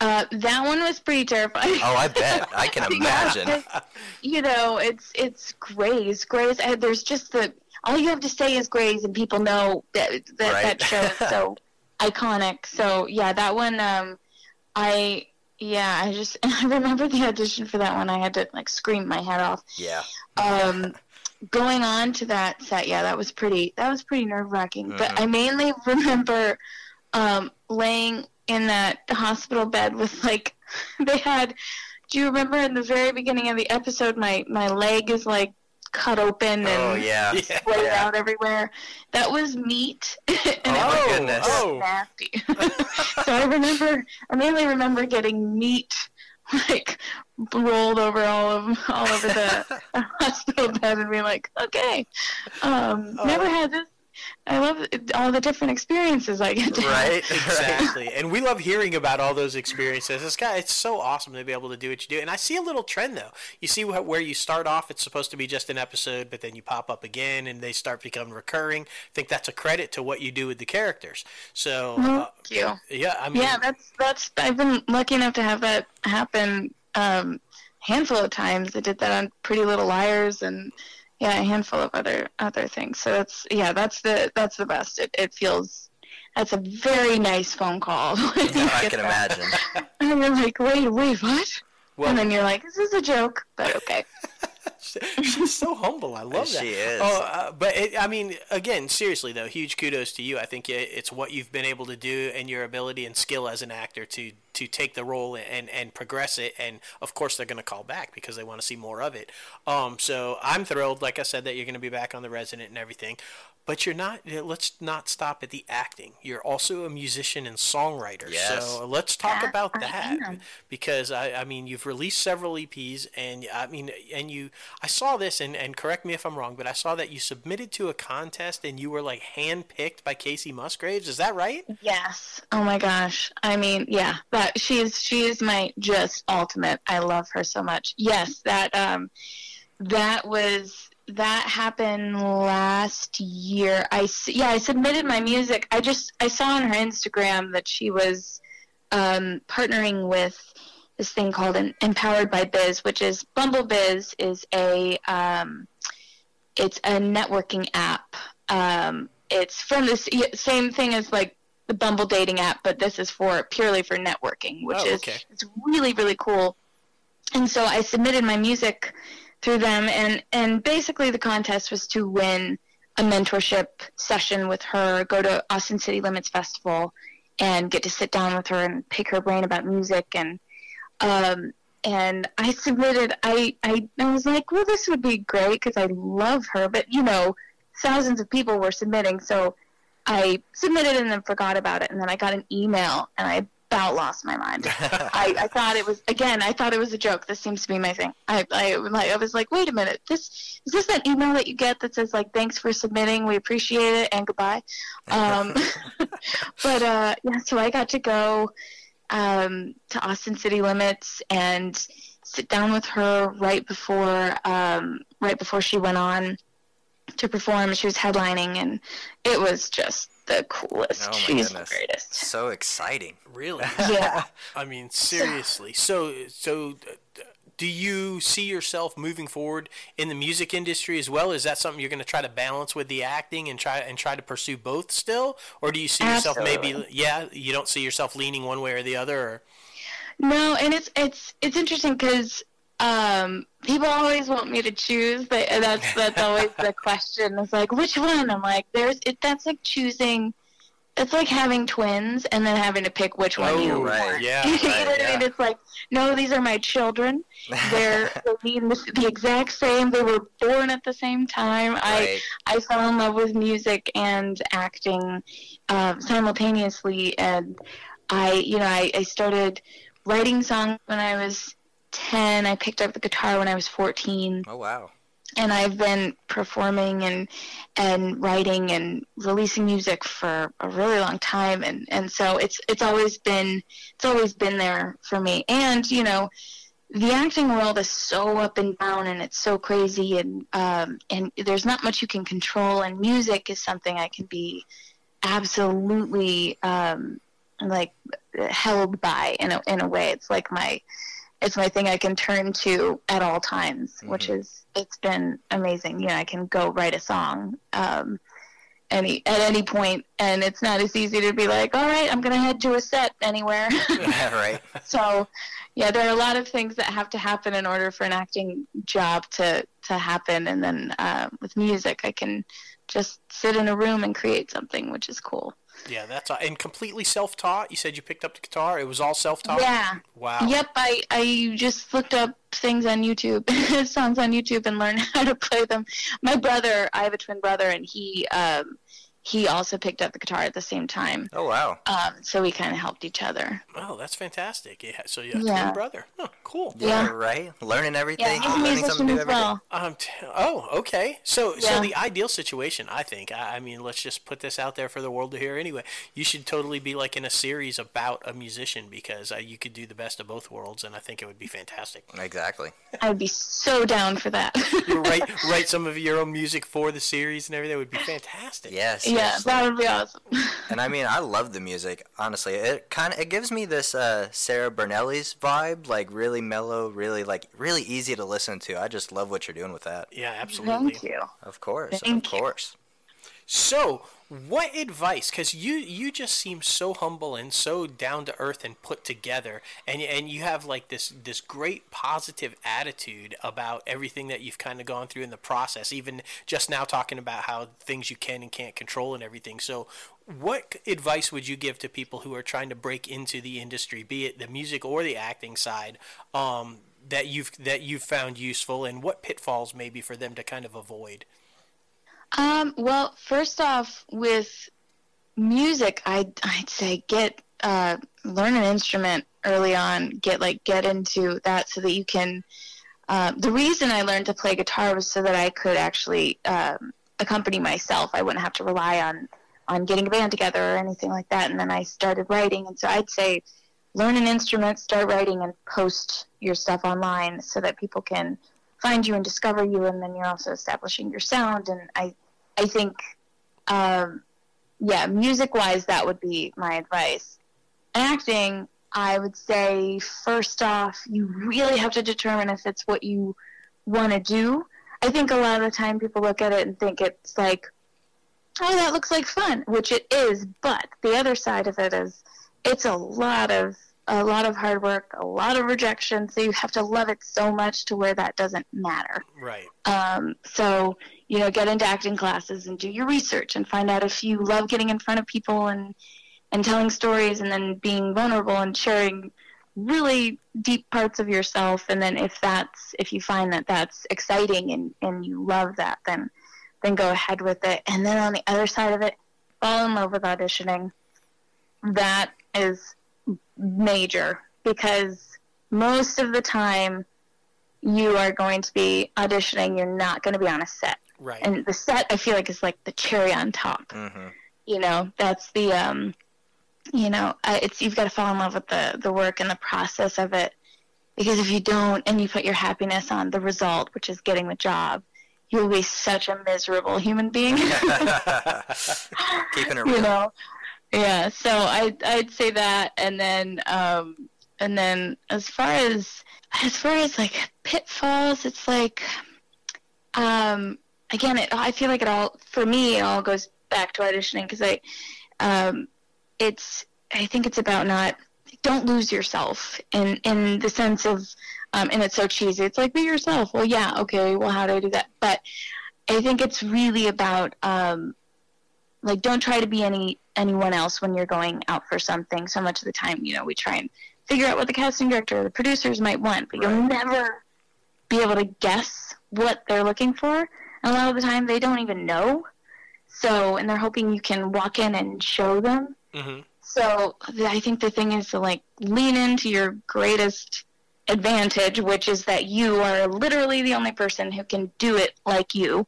Uh, that one was pretty terrifying. Oh, I bet. I can imagine. yeah, you know, it's it's Grey's. Grey's. Uh, there's just the all you have to say is Grey's, and people know that that, right. that show is so iconic. So yeah, that one. Um, I yeah, I just I remember the audition for that one. I had to like scream my head off. Yeah. Um, going on to that set, yeah, that was pretty. That was pretty nerve wracking. Mm-hmm. But I mainly remember um, laying in that hospital bed with like they had do you remember in the very beginning of the episode my my leg is like cut open and oh, yeah. splayed yeah. out everywhere. That was meat. and oh, my goodness. Oh. nasty. so I remember I mainly remember getting meat like rolled over all of all over the hospital bed and being like, okay. Um, oh. never had this I love all the different experiences I get to right exactly. And we love hearing about all those experiences. This guy it's so awesome to be able to do what you do. And I see a little trend though. You see where you start off it's supposed to be just an episode but then you pop up again and they start becoming recurring. I think that's a credit to what you do with the characters. So uh, thank you. yeah I mean yeah that's that's I've been lucky enough to have that happen um handful of times. I did that on Pretty Little Liars and yeah, a handful of other other things. So that's yeah, that's the that's the best. It it feels that's a very nice phone call. I can that. imagine. And you're like, wait, wait, what? Well, and then you're like, this is a joke, but okay. She's so humble. I love that. She is. Oh, uh, but it, I mean, again, seriously though, huge kudos to you. I think it's what you've been able to do and your ability and skill as an actor to to take the role and and progress it. And of course, they're going to call back because they want to see more of it. Um, so I'm thrilled, like I said, that you're going to be back on the Resident and everything. But you're not let's not stop at the acting. You're also a musician and songwriter. Yes. so let's talk yeah, about that because I, I mean you've released several eps and i mean and you i saw this and, and correct me if i'm wrong but i saw that you submitted to a contest and you were like handpicked by Kacey Musgraves. Is that right? Yes. Oh my gosh. I mean yeah that she's she is my just ultimate i love her so much yes that um that was that happened last year. I yeah, I submitted my music. I just I saw on her Instagram that she was um, partnering with this thing called Empowered by Biz, which is Bumble Bizz is a um, it's a networking app. Um, it's from the same thing as like the Bumble dating app, but this is for purely for networking, which oh, okay. is it's really really cool. And so I submitted my music through them and and basically the contest was to win a mentorship session with her go to austin city limits festival and get to sit down with her and pick her brain about music and um and i submitted i i, I was like well this would be great because i love her but you know thousands of people were submitting so i submitted and then forgot about it and then i got an email and i about lost my mind. I, I thought it was again. I thought it was a joke. This seems to be my thing. I, I, I was like, wait a minute. This is this that email that you get that says like, thanks for submitting. We appreciate it and goodbye. Um, but uh, yeah, so I got to go um, to Austin City Limits and sit down with her right before um, right before she went on to perform. She was headlining, and it was just the coolest. Oh She's goodness. the greatest. So exciting. Really? yeah. I mean, seriously. So, so do you see yourself moving forward in the music industry as well? Is that something you're going to try to balance with the acting and try and try to pursue both still, or do you see Absolutely. yourself maybe? Yeah, you don't see yourself leaning one way or the other. Or? No, and it's it's it's interesting because um, people always want me to choose, but that's that's always the question. It's like which one? I'm like, there's it. That's like choosing it's like having twins and then having to pick which one Oh, you right. want. Yeah, you know right, what I mean? It's like, no, these are my children. They're they need the, the exact same. They were born at the same time. I. I fell in love with music and acting uh, simultaneously, and I, you know, I, I started writing songs when I was ten. I picked up the guitar when I was 14. Oh, wow. and I've been performing and and writing and releasing music for a really long time, and and so it's it's always been it's always been there for me, and you know. The acting world is so up and down, and it's so crazy, and um, and there's not much you can control. And music is something I can be absolutely um, like held by in a in a way. It's like my it's my thing I can turn to at all times, which is it's been amazing. You know, I can go write a song um, any at any point, and it's not as easy to be like, all right, I'm gonna head to a set anywhere. Yeah, right. so, yeah, there are a lot of things that have to happen in order for an acting job to to happen, and then uh, with music, I can just sit in a room and create something, which is cool. Yeah, that's and completely self-taught. You said you picked up the guitar. It was all self-taught. Yeah. Wow. Yep, I, I just looked up things on YouTube, songs on YouTube, and learned how to play them. My brother, I have a twin brother, and he um, he also picked up the guitar at the same time. Oh wow. Um, so we kind of helped each other. Oh, that's fantastic. Yeah. So you have a Yeah. twin brother. Huh, cool. Yeah, Yeah. right. Learning everything. Yeah, he's a learning something musician new as every day. well. Um. T- oh, okay. So, so the ideal situation, I think. I, I mean, let's just put this out there for the world to hear. Anyway, you should totally be like in a series about a musician because uh, you could do the best of both worlds, and I think it would be fantastic. Exactly. I would be so down for that. You write write some of your own music for the series and everything. It would be fantastic. Yes. yeah, yes. that would be awesome. And I mean, I love the music. Honestly, it kind of it gives me this uh, Sara Bareilles's vibe, like really mellow, really like really easy to listen to. I just love what you're doing with that. Yeah, absolutely. Thank you. Of course, Thank of you. course. So, what advice? Because you you just seem so humble and so down to earth and put together, and and you have like this this great positive attitude about everything that you've kind of gone through in the process. Even just now talking about how things you can and can't control and everything. So, what advice would you give to people who are trying to break into the industry, be it the music or the acting side? Um, that you've that you've found useful, and what pitfalls maybe for them to kind of avoid. Um, well, first off, with music, I'd, I'd say get uh, learn an instrument early on. Get like get into that so that you can. Um, the reason I learned to play guitar was so that I could actually um, accompany myself. I wouldn't have to rely on on getting a band together or anything like that. And then I started writing, and so I'd say learn an instrument, start writing, and post your stuff online so that people can find you and discover you, and then you're also establishing your sound. And I, I think, um, yeah, music wise, that would be my advice. Acting, I would say, first off, you really have to determine if it's what you want to do. I think a lot of the time people look at it and think it's like, oh, that looks like fun, which it is. But the other side of it is, it's a lot of a lot of hard work, a lot of rejection. So you have to love it so much to where that doesn't matter. Right. Um, so you know, get into acting classes and do your research and find out if you love getting in front of people and and telling stories and then being vulnerable and sharing really deep parts of yourself. And then if that's if you find that that's exciting and and you love that, then then go ahead with it. And then on the other side of it, fall in love with auditioning. That is major because most of the time you are going to be auditioning you're not going to be on a set. Right. and the set i feel like is like the cherry on top. Hmm you know that's the um you know uh, it's you've got to fall in love with the the work and the process of it. Because if you don't and you put your happiness on the result which is getting the job you'll be such a miserable human being. Keeping it you know yeah so i i'd say that and then um and then as far as as far as like pitfalls it's like um again it i feel like it all for me it all goes back to auditioning because i um it's i think it's about not don't lose yourself in in the sense of um and it's so cheesy it's like be yourself well yeah okay well how do i do that? But i think it's really about um like don't try to be any anyone else when you're going out for something. So much of the time, you know, we try and figure out what the casting director or the producers might want, but right. you'll never be able to guess what they're looking for. And a lot of the time, they don't even know. So, and they're hoping you can walk in and show them. Mm-hmm. So, I think the thing is to like lean into your greatest advantage, which is that you are literally the only person who can do it like you.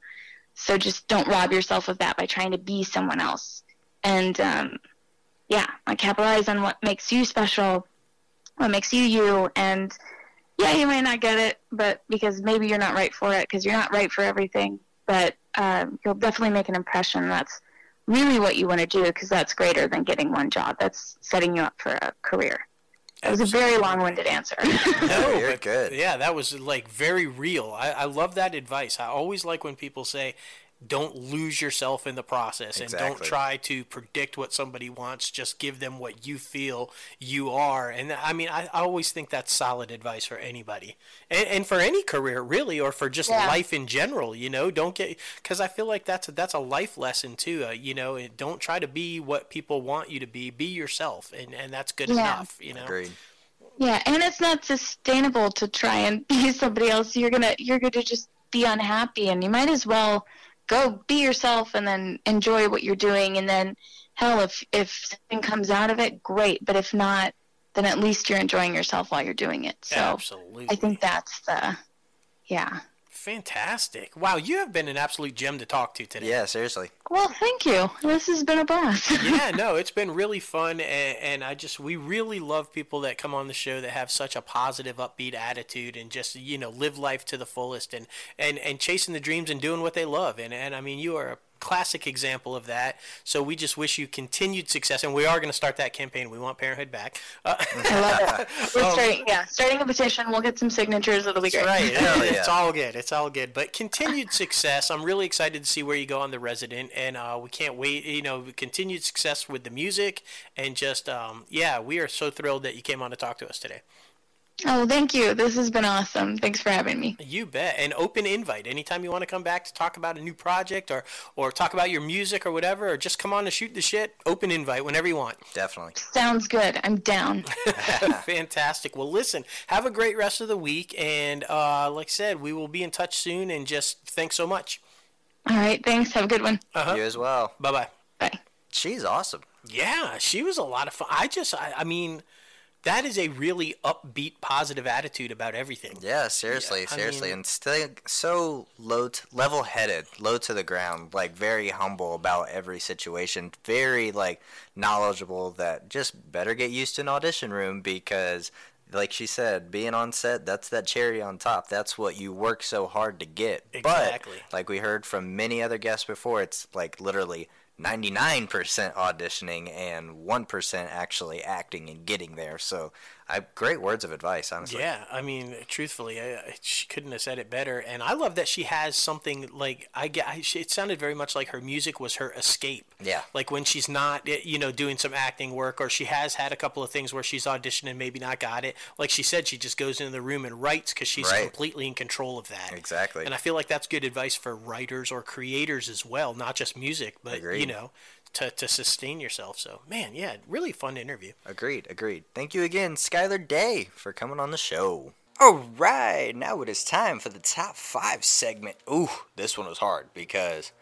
So just don't rob yourself of that by trying to be someone else. And um, yeah, like capitalize on what makes you special, what makes you you, and yeah, you may not get it, but because maybe you're not right for it, because you're not right for everything, but um, you'll definitely make an impression. That's really what you want to do, because that's greater than getting one job. That's setting you up for a career. It was a very long-winded answer. no, you're good. Yeah, that was like very real. I, I love that advice. I always like when people say, don't lose yourself in the process exactly. and don't try to predict what somebody wants just give them what you feel you are and i mean i, I always think that's solid advice for anybody and, and for any career really or for just yeah. life in general you know don't get because i feel like that's a, that's a life lesson too uh, you know don't try to be what people want you to be be yourself and, and that's good yeah. enough you know Agreed. yeah and it's not sustainable to try and be somebody else you're gonna you're gonna just be unhappy and you might as well go be yourself and then enjoy what you're doing. And then hell if if something comes out of it great. But if not then at least you're enjoying yourself while you're doing it. So Absolutely. i think that's the yeah Fantastic. Wow, you have been an absolute gem to talk to today. Yeah, seriously. Well, thank you. This has been a blast. yeah, no, it's been really fun. And, and, I just, we really love people that come on the show that have such a positive, upbeat attitude and just, you know, live life to the fullest and, and, and chasing the dreams and doing what they love. And, and I mean, you are a classic example of that. So we just wish you continued success, and we are going to start that campaign. We want Parenthood back. Uh, I love it. We're um, starting, yeah, starting a petition. We'll get some signatures. It'll be great. Right. yeah. It's all good. It's all good. But continued success. I'm really excited to see where you go on the Resident, and uh, we can't wait. You know, continued success with the music, and just um, yeah, we are so thrilled that you came on to talk to us today. Oh, thank you. This has been awesome. Thanks for having me. You bet. An open invite. Anytime you want to come back to talk about a new project or or talk about your music or whatever, or just come on to shoot the shit, open invite whenever you want. Definitely. Sounds good. I'm down. Fantastic. Well, listen, have a great rest of the week. And uh, like I said, we will be in touch soon. And just thanks so much. All right. Thanks. Have a good one. Uh-huh. You as well. Bye-bye. Bye. She's awesome. Yeah, she was a lot of fun. I just, I, I mean that is a really upbeat, positive attitude about everything. Yeah, seriously, yeah, seriously, mean, and still so low, t- level-headed, low to the ground, like very humble about every situation, very like knowledgeable. That just better get used to an audition room because, like she said, being on set, that's that cherry on top. That's what you work so hard to get. Exactly. But like we heard from many other guests before, it's like literally 99% auditioning and 1% actually acting and getting there. So I, great words of advice, honestly. Yeah, I mean, truthfully, I, she couldn't have said it better. And I love that she has something like I get. I, it sounded very much like her music was her escape. Yeah. Like when she's not, eh, you know, doing some acting work, or she has had a couple of things where she's auditioned and maybe not got it. Like she said, she just goes into the room and writes because she's right. completely in control of that. Exactly. And I feel like that's good advice for writers or creators as well, not just music, but Agreed. you know, to, to sustain yourself. So, man, yeah, really fun interview. Agreed, agreed. Thank you again, Skyler Day, for coming on the show. All right, now it is time for the top five segment. Ooh, this one was hard because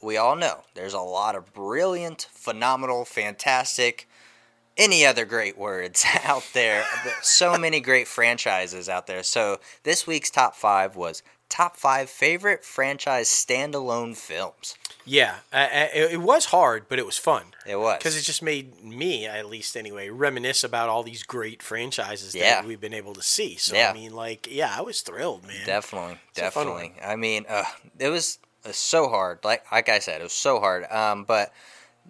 we all know there's a lot of brilliant, phenomenal, fantastic, any other great words out there. so many great franchises out there. So this week's top five was top five favorite franchise standalone films. Yeah, uh, it, was hard, but it was fun. It was because it just made me, at least anyway, reminisce about all these great franchises yeah. that we've been able to see. So yeah. I mean, like, yeah, I was thrilled, man. Definitely, it's definitely. I mean, uh, it was uh, so hard. Like, like I said, it was so hard. Um, but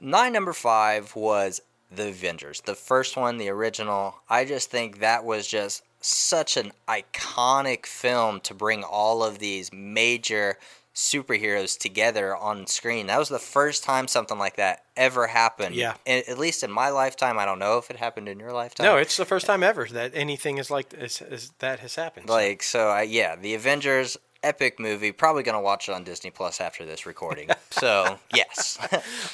nine number five was the Avengers, the first one, the original. I just think that was just such an iconic film to bring all of these major superheroes together on screen. That was the first time something like that ever happened. Yeah. at least in my lifetime, I don't know if it happened in your lifetime. No, it's the first time ever that anything is like is, is that has happened. Like so, I, yeah, the Avengers. epic movie. Probably gonna watch it on Disney Plus after this recording. so yes.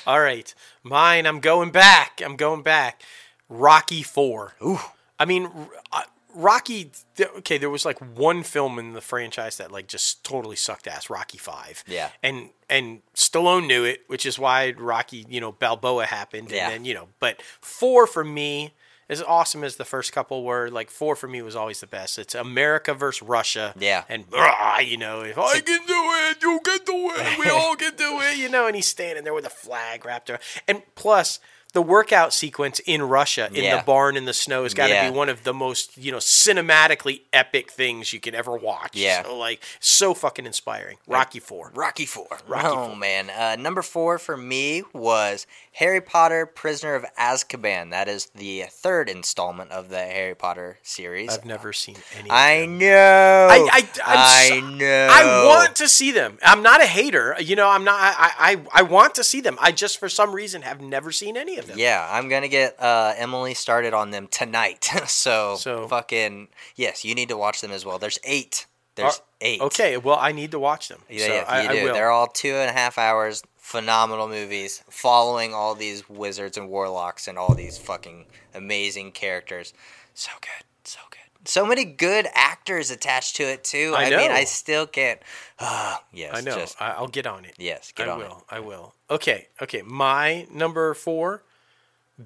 All right, mine. I'm going back. I'm going back. Rocky Four. Ooh. I mean, uh, Rocky. Okay, there was like one film in the franchise that like just totally sucked ass. Rocky Five. Yeah. And and Stallone knew it, which is why Rocky, you know, Balboa happened. Yeah. And then you know, but four for me. As awesome as the first couple were, like four for me was always the best. It's America versus Russia. Yeah. And "Rah," you know, if I can do it, you can do it, we all can do it, you know, and he's standing there with a flag wrapped around. And plus, the workout sequence in Russia in Yeah. the barn in the snow has got to Yeah. be one of the most, you know, cinematically epic things you could ever watch. Yeah. So, like, so fucking inspiring. Rocky Four. Rocky Four. Rocky oh Four. man, uh, number four for me was Harry Potter: Prisoner of Azkaban. That is the third installment of the Harry Potter series. I've never seen any. Of I know. I, I, I know. I want to see them. I'm not a hater. You know, I'm not. I, I, I want to see them. I just, for some reason, have never seen any of them. Yeah, I'm gonna get uh, Emily started on them tonight. so, So- fucking yes, you need to watch them as well. There's eight. There's Are- eight. Okay. Well, I need to watch them. Yeah, so yeah, I, you I do. will. They're all two and a half hours. Phenomenal movies, following all these wizards and warlocks and all these fucking amazing characters. So good, so good. So many good actors attached to it too. I I, mean. I still can't. Ah, yes, I know. Just, I'll get on it. yes, get I on will. it. I will. Okay. Okay. My number four,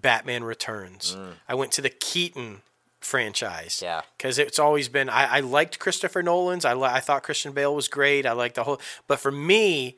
Batman Returns. I went to the Keaton franchise. Mm. Yeah. Because it's always been. I, I liked Christopher Nolan's. I li- I thought Christian Bale was great. I liked the whole. But for me.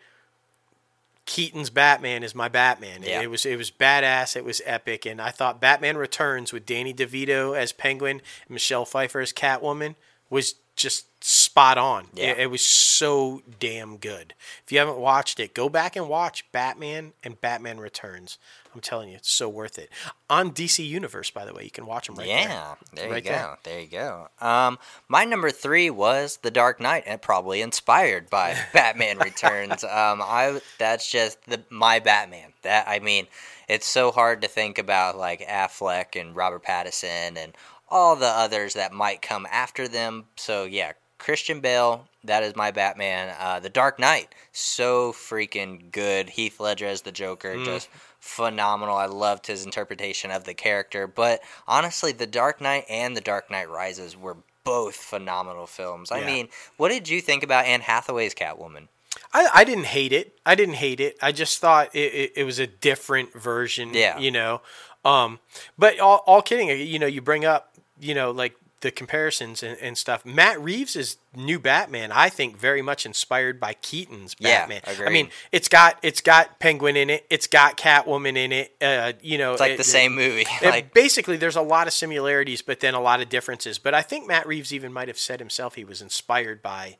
Keaton's Batman is my Batman. It- Yeah. It was it was badass. It was epic, and I thought Batman Returns with Danny DeVito as Penguin, and Michelle Pfeiffer as Catwoman was just spot on. Yeah. It, it was so damn good. If you haven't watched it, go back and watch Batman and Batman Returns. I'm telling you, it's so worth it. On DC Universe, by the way, you can watch them right yeah, there, Right you there. go. There. you go. Um, my number three was The Dark Knight, and probably inspired by Batman Returns. Um, I that's just the my Batman. That I mean, it's so hard to think about like Affleck and Robert Pattinson and all the others that might come after them. So yeah, Christian Bale. That is my Batman. Uh, the Dark Knight, so freaking good. Heath Ledger as the Joker, Mm. just phenomenal. I loved his interpretation of the character. But honestly, The Dark Knight and The Dark Knight Rises were both phenomenal films. I Yeah. mean, what did you think about Anne Hathaway's Catwoman? I, I didn't hate it. I didn't hate it. I just thought it, it, it was a different version. Yeah. You know, um, but all, all kidding, you know, you bring up, you know, like the comparisons and, and stuff. Matt Reeves' new Batman, I think, very much inspired by Keaton's Yeah, Batman. I mean, it's got it's got Penguin in it. It's got Catwoman in it. Uh, you know, It's like it- the same movie. it- like basically, there's a lot of similarities, but then a lot of differences. But I think Matt Reeves even might have said himself he was inspired by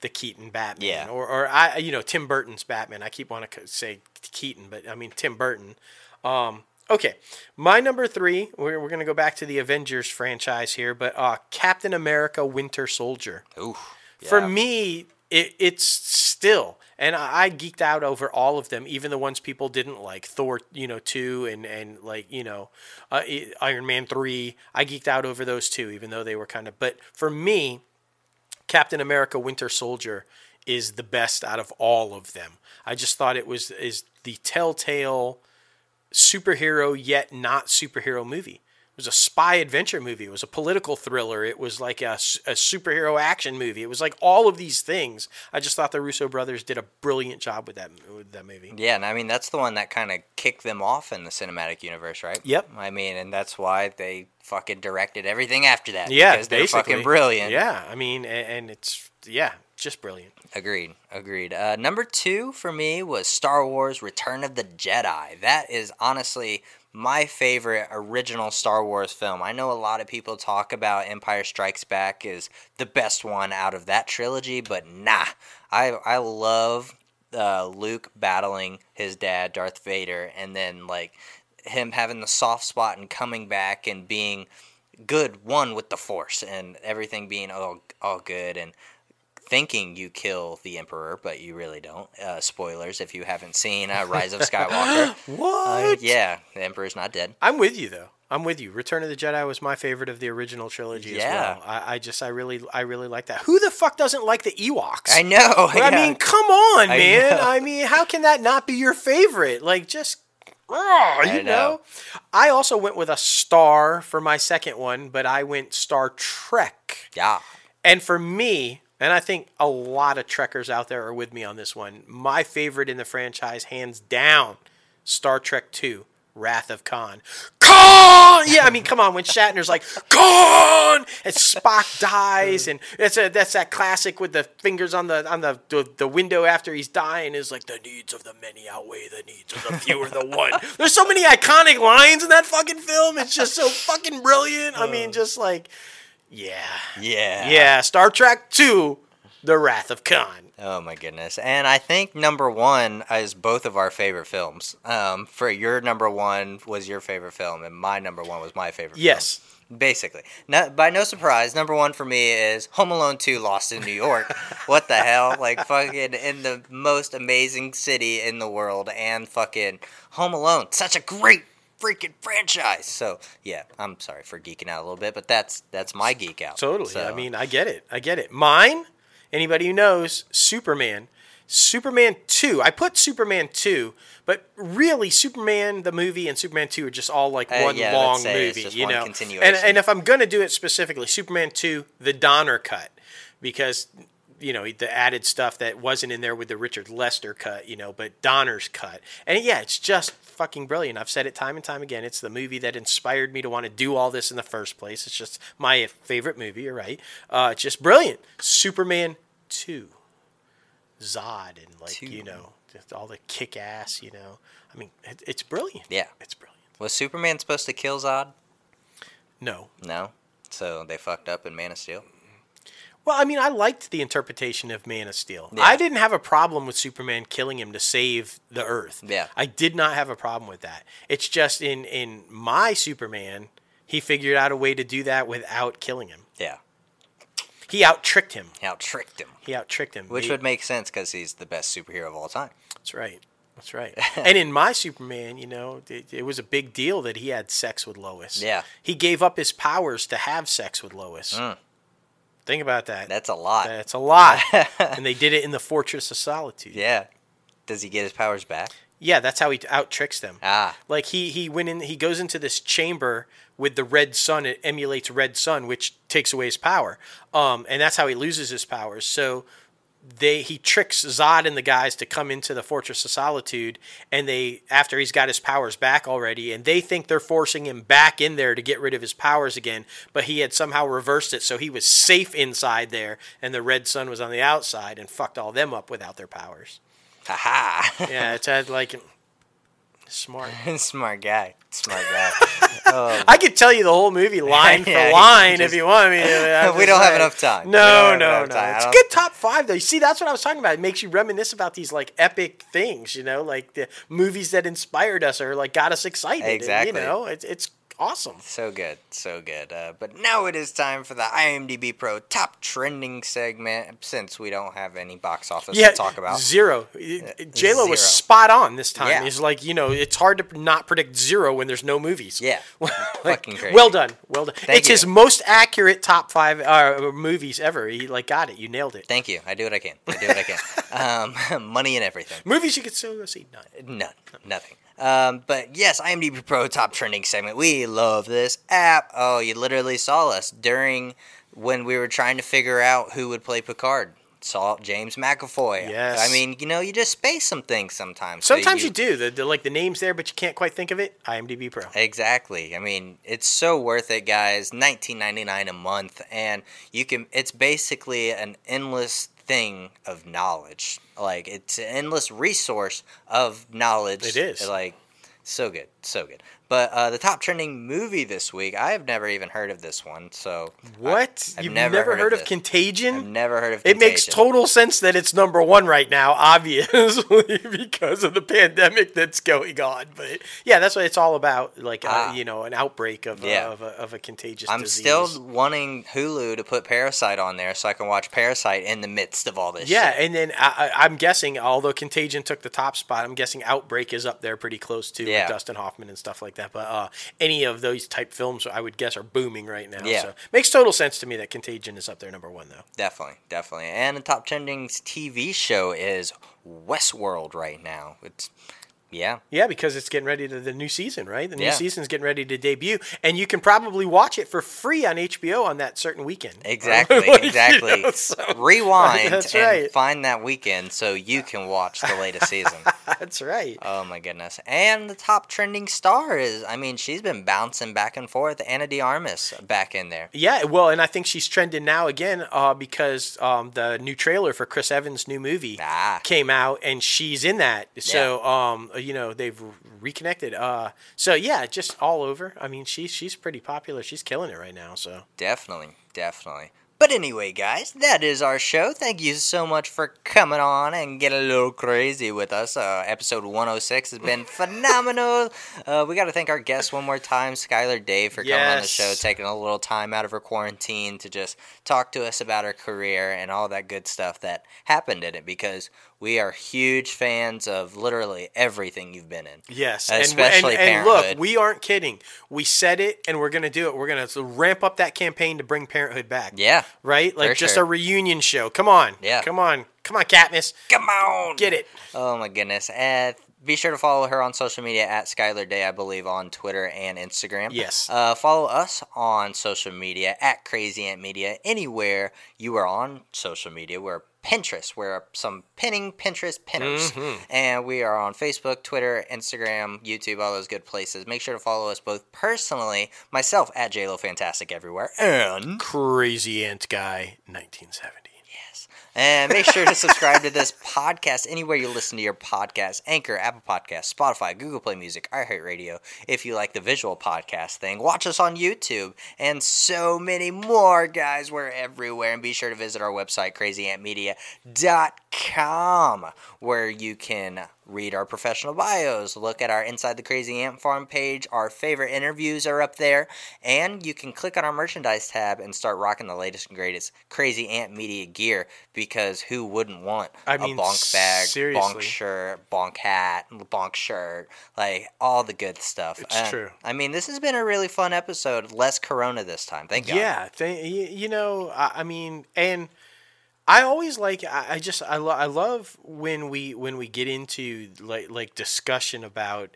the Keaton Batman, Yeah. or or I, you know, Tim Burton's Batman. I keep wanting to say Keaton, but I mean Tim Burton. Um, okay, my number three. We're, we're gonna go back to the Avengers franchise here, but uh, Captain America: Winter Soldier. ooh, For me, it, it's still, and I, I geeked out over all of them, even the ones people didn't like. Thor, you know, two, and and like you know, uh, Iron Man three. I geeked out over those two, even though they were kind of. But for me, Captain America: Winter Soldier is the best out of all of them. I just thought it was is the telltale superhero yet not superhero movie. It was a spy adventure movie. It was a political thriller. It was like a, a superhero action movie. It was like all of these things. I just thought the Russo brothers did a brilliant job with that with that movie. Yeah, and I mean that's the one that kind of kicked them off in the cinematic universe, right? Yep. I mean, and that's why they fucking directed everything after that. Yeah, because they're basically. fucking brilliant. Yeah, I mean, a- and it's yeah, just brilliant. Agreed. Agreed. Uh, number two for me was Star Wars Return of the Jedi. That is honestly my favorite original Star Wars film. I know a lot of people talk about Empire Strikes Back is the best one out of that trilogy, but nah. I, I love uh, Luke battling his dad, Darth Vader, and then like him having the soft spot and coming back and being good one with the Force and everything being all, all good and thinking you kill the Emperor, but you really don't. Uh, spoilers if you haven't seen uh, Rise of Skywalker. What? Uh, yeah, the Emperor's not dead. I'm with you though. I'm with you. Return of the Jedi was my favorite of the original trilogy Yeah. as well. I, I just I really I really like that. Who the fuck doesn't like the Ewoks? I know. I yeah. mean, come on, I man. know. I mean, how can that not be your favorite? Like, just, oh, you I know. know. I also went with a star for my second one, but I went Star Trek. yeah. And for me, and I think a lot of Trekkers out there are with me on this one, my favorite in the franchise, hands down, Star Trek II, Wrath of Khan. Khan! Yeah, I mean, come on, when Shatner's like, Khan! And Spock dies, and it's a, that's that classic with the fingers on the on the, the, the window after he's dying is like, the needs of the many outweigh the needs of the few or the one. There's so many iconic lines in that fucking film. It's just so fucking brilliant. I mean, uh. just like, yeah. Yeah. Yeah, Star Trek 2, The Wrath of Khan. Oh my goodness! And I think number one is both of our favorite films. Um, for your number one was your favorite film, and my number one was my favorite. Yes. film. basically. No, by no surprise, number one for me is Home Alone Two: Lost in New York. what the hell? Like fucking in the most amazing city in the world, and fucking Home Alone, such a great freaking franchise. So yeah, I'm sorry for geeking out a little bit, but that's that's my geek out. Totally. So, I mean, I get it. I get it. Mine, anybody who knows, Superman. Superman 2. I put Superman 2, but really Superman the movie and Superman 2 are just all like Uh, one yeah, long movie, just you one know. continuation. And and if I'm going to do it specifically, Superman 2 the Donner cut because you know the added stuff that wasn't in there with the Richard Lester cut, you know, but Donner's cut. And yeah, it's just fucking brilliant. I've said it time and time again. It's the movie that inspired me to want to do all this in the first place. It's just my favorite movie. You're right. Uh, it's just brilliant. Superman two, Zod, and like Two. you know all the kick ass. You know, I mean, it, it's brilliant. Yeah. it's brilliant. Was Superman supposed to kill Zod? No, No. So they fucked up in Man of Steel. Well, I mean, I liked the interpretation of Man of Steel. Yeah. I didn't have a problem with Superman killing him to save the Earth. Yeah. I did not have a problem with that. It's just in in my Superman, he figured out a way to do that without killing him. Yeah. He out tricked him. He out tricked him. He out tricked him. Which He- would make sense because he's the best superhero of all time. That's right. That's right. and in my Superman, you know, it, it was a big deal that he had sex with Lois. Yeah. He gave up his powers to have sex with Lois. Mm. Think about that. That's a lot. That's a lot. and they did it in the Fortress of Solitude. yeah. Does he get his powers back? Yeah, that's how he out tricks them. Ah. Like he he went in he goes into this chamber with the red sun. It emulates red sun, which takes away his power. Um, and that's how he loses his powers. So they he tricks Zod and the guys to come into the Fortress of Solitude, and they after he's got his powers back already, and they think they're forcing him back in there to get rid of his powers again, but he had somehow reversed it, so he was safe inside there, and the red sun was on the outside and fucked all them up without their powers. Ha ha! Yeah, it's had like smart. Smart guy. Smart guy. oh, I could tell you the whole movie line for Yeah, you line just- if you want. I mean, We don't have enough time. No, no, no. time. It's a good top five though. You see, that's what I was talking about. It makes you reminisce about these like epic things, you know, like the movies that inspired us or like got us excited. and, Exactly. you know, it's it's awesome. So good, so good. Uh, but now it is time for the IMDb Pro top trending segment. Since we don't have any box office Yeah, to talk about, zero. J Lo was spot on this time. Yeah. It's like you know, it's hard to not predict zero when there's no movies. yeah, Like, fucking crazy. Well done, well done. Thank it's his most accurate top five uh, movies ever. He like got it. You nailed it. Thank you. I do what I can. I do what I can. Um, money and everything. Movies you could still go see. None. None. Nothing. Um, but yes, IMDb Pro top trending segment. We love this app. Oh, you literally saw us during when we were trying to figure out who would play Picard. Saw James McAvoy. Yes. I mean, you know, you just space some things sometimes. So Sometimes you, do. The, the like the names there, but you can't quite think of it. IMDb Pro. Exactly. I mean, it's so worth it, guys. Nineteen ninety nine a month, and you can. It's basically an endless thing of knowledge. Like it's an endless resource of knowledge. It is. like so good, so good. But uh, the top trending movie this week, I have never even heard of this one. So What? I've You've never never, heard of heard, of, this. Contagion? I've never heard of. It makes total sense that it's number one right now, obviously, because of the pandemic that's going on. But yeah, that's what it's all about. Like, Ah. uh, you know, an outbreak of, Yeah. uh, of, a, of a contagious I'm disease. still wanting Hulu to put Parasite on there so I can watch Parasite in the midst of all this. Yeah, shit. and then I, I- I'm guessing, although Contagion took the top spot, I'm guessing Outbreak is up there pretty close to Yeah. Dustin Hoffman. Hoffman and stuff like that. But uh, any of those type films, I would guess, are booming right now. Yeah. So makes total sense to me that Contagion is up there number one, though. Definitely, definitely. And the top trending TV show is Westworld right now. It's yeah. Yeah, because it's getting ready to the new season, right? The new Yeah. season's getting ready to debut, and you can probably watch it for free on HBO on that certain weekend. Exactly, Like, you exactly. know, so- Rewind That's and right. find that weekend so you can watch the latest season. That's right. Oh my goodness. And the top trending star is, I mean, she's been bouncing back and forth. Ana de Armas back in there. Yeah, well, and I think she's trending now again uh, because um, the new trailer for Chris Evans' new movie Ah. came out, and she's in that. So, um, you know, they've reconnected. Uh, so yeah, just all over. I mean, she's she's pretty popular. She's killing it right now. So Definitely, definitely. But anyway, guys, that is our show. Thank you so much for coming on and getting a little crazy with us. Uh, episode 106 has been phenomenal. Uh, we got to thank our guests one more time, Skyler Day, for coming on the show, taking a little time out of her quarantine to just talk to us about her career and all that good stuff that happened in it because we are huge fans of literally everything you've been in. Yes, Especially and, and, and look, Parenthood. we aren't kidding. We said it, and we're gonna do it. We're gonna ramp up that campaign to bring Parenthood back. Yeah. right. Like just sure. a reunion show. Come on. Yeah. Come on. Come on, Katniss. Come on! Get it. Oh my goodness. Uh, be sure to follow her on social media at Skyler Day, I believe, on Twitter and Instagram. Yes. Uh, follow us on social media at Crazy Ant Media. Anywhere you are on social media, we're Pinterest. We're some pinning Pinterest pinners. Mm-hmm. And we are on Facebook, Twitter, Instagram, YouTube, all those good places. Make sure to follow us both personally, myself at JLo Fantastic everywhere, and Crazy Ant Guy, 1970. And make sure to subscribe to this podcast anywhere you listen to your podcast Anchor, Apple Podcasts, Spotify, Google Play Music, iHeartRadio. If you like the visual podcast thing, watch us on YouTube and so many more, guys. We're everywhere. And be sure to visit our website, crazyantmedia.com, where you can read our professional bios, look at our Inside the Crazy Ant Farm page. Our favorite interviews are up there. And you can click on our merchandise tab and start rocking the latest and greatest Crazy Ant Media gear because who wouldn't want I a mean, bonk bag, bonk shirt, bonk hat, bonk shirt, like all the good stuff. It's Uh, true. I mean, this has been a really fun episode. Less Corona this time. Thank God. Yeah, th- you, you know, I, I mean, and I always like, I, I just, I, lo- I love when we when we get into like like discussion about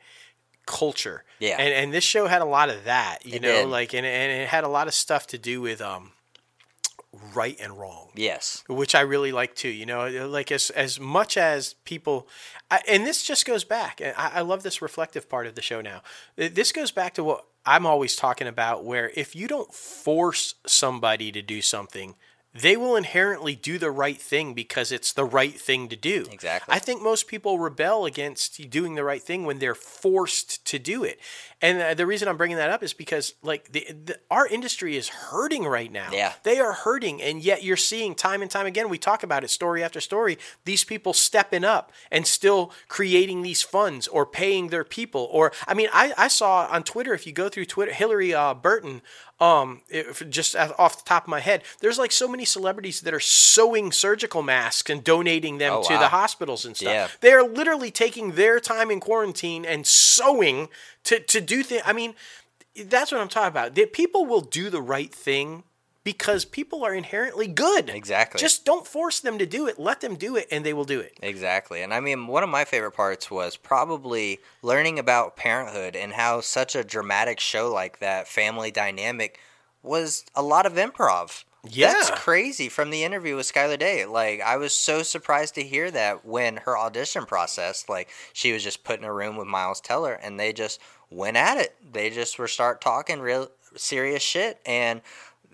culture. Yeah. and and this show had a lot of that. You It know, did. like and and it had a lot of stuff to do with um right and wrong Yes. which I really like too. You know, like as as much as people, I, and this just goes back. and I, I love this reflective part of the show now. Uh, This goes back to what I'm always talking about, where if you don't force somebody to do something. They will inherently do the right thing because it's the right thing to do. Exactly. I think most people rebel against doing the right thing when they're forced to do it. And uh, the reason I'm bringing that up is because like the, the our industry is hurting right now. Yeah. They are hurting, and yet you're seeing time and time again. We talk about it story after story. These people stepping up and still creating these funds or paying their people. Or I mean, I, I saw on Twitter if you go through Twitter, Hilarie uh, Burton. Um, if, just off off the top of my head, there's like so many celebrities that are sewing surgical masks and donating them Oh, to wow. the hospitals and stuff. Yeah. They are literally taking their time in quarantine and sewing to to do things. I mean, that's what I'm talking about. That people will do the right thing because people are inherently good. Exactly. Just don't force them to do it. Let them do it, and they will do it. Exactly. And I mean, one of my favorite parts was probably learning about parenthood and how such a dramatic show like that, Family Dynamic, was a lot of improv. Yeah. That's crazy from the interview with Skyler Day. Like, I was so surprised to hear that when her audition process, like, she was just put in a room with Miles Teller and they just went at it. They just were start talking real serious shit. And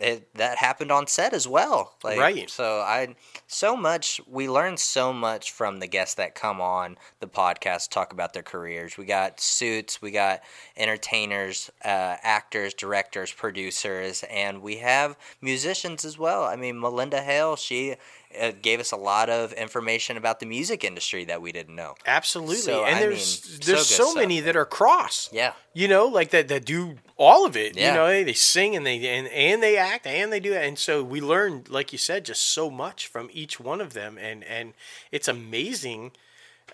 it, that happened on set as well. Like, Right. So I so much we learn so much from the guests that come on the podcast talk about their careers. We got suits, we got entertainers, uh, actors, directors, producers, and we have musicians as well. I mean, Melinda Hale, she uh, gave us a lot of information about the music industry that we didn't know. Absolutely. So, and I there's mean, there's so so, many that are cross. Yeah. You know, like that that do all of it. Yeah. You know, they, they sing and they and, and they act and they do it. And so we learn, like you said, just so much from each one of them and and it's amazing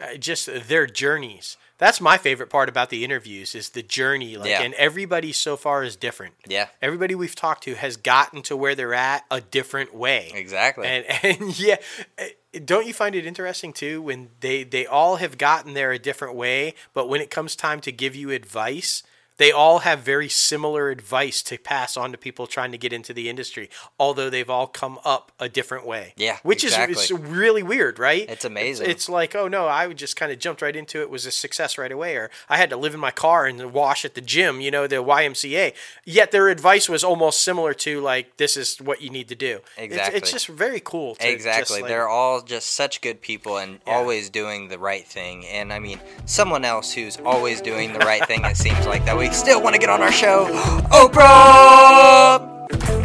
uh, just their journeys. That's my favorite part about the interviews is the journey. Like, Yeah. and everybody so far is different. Yeah. Everybody we've talked to has gotten to where they're at a different way. Exactly. And and yeah, eh, don't you find it interesting too when they they all have gotten there a different way, but when it comes time to give you advice, they all have very similar advice to pass on to people trying to get into the industry, although they've all come up a different way. Yeah, which exactly. is it's really weird, right? It's amazing. It's, like, oh no, I just kind of jumped right into it, was a success right away, or I had to live in my car and wash at the gym, you know, the YMCA. Yet their advice was almost similar to like, this is what you need to do. Exactly. It's, just very cool. To Exactly. Just, like, They're all just such good people and Yeah. always doing the right thing. And I mean, someone else who's always doing the right thing, it seems like that we still want to get on our show, Oprah!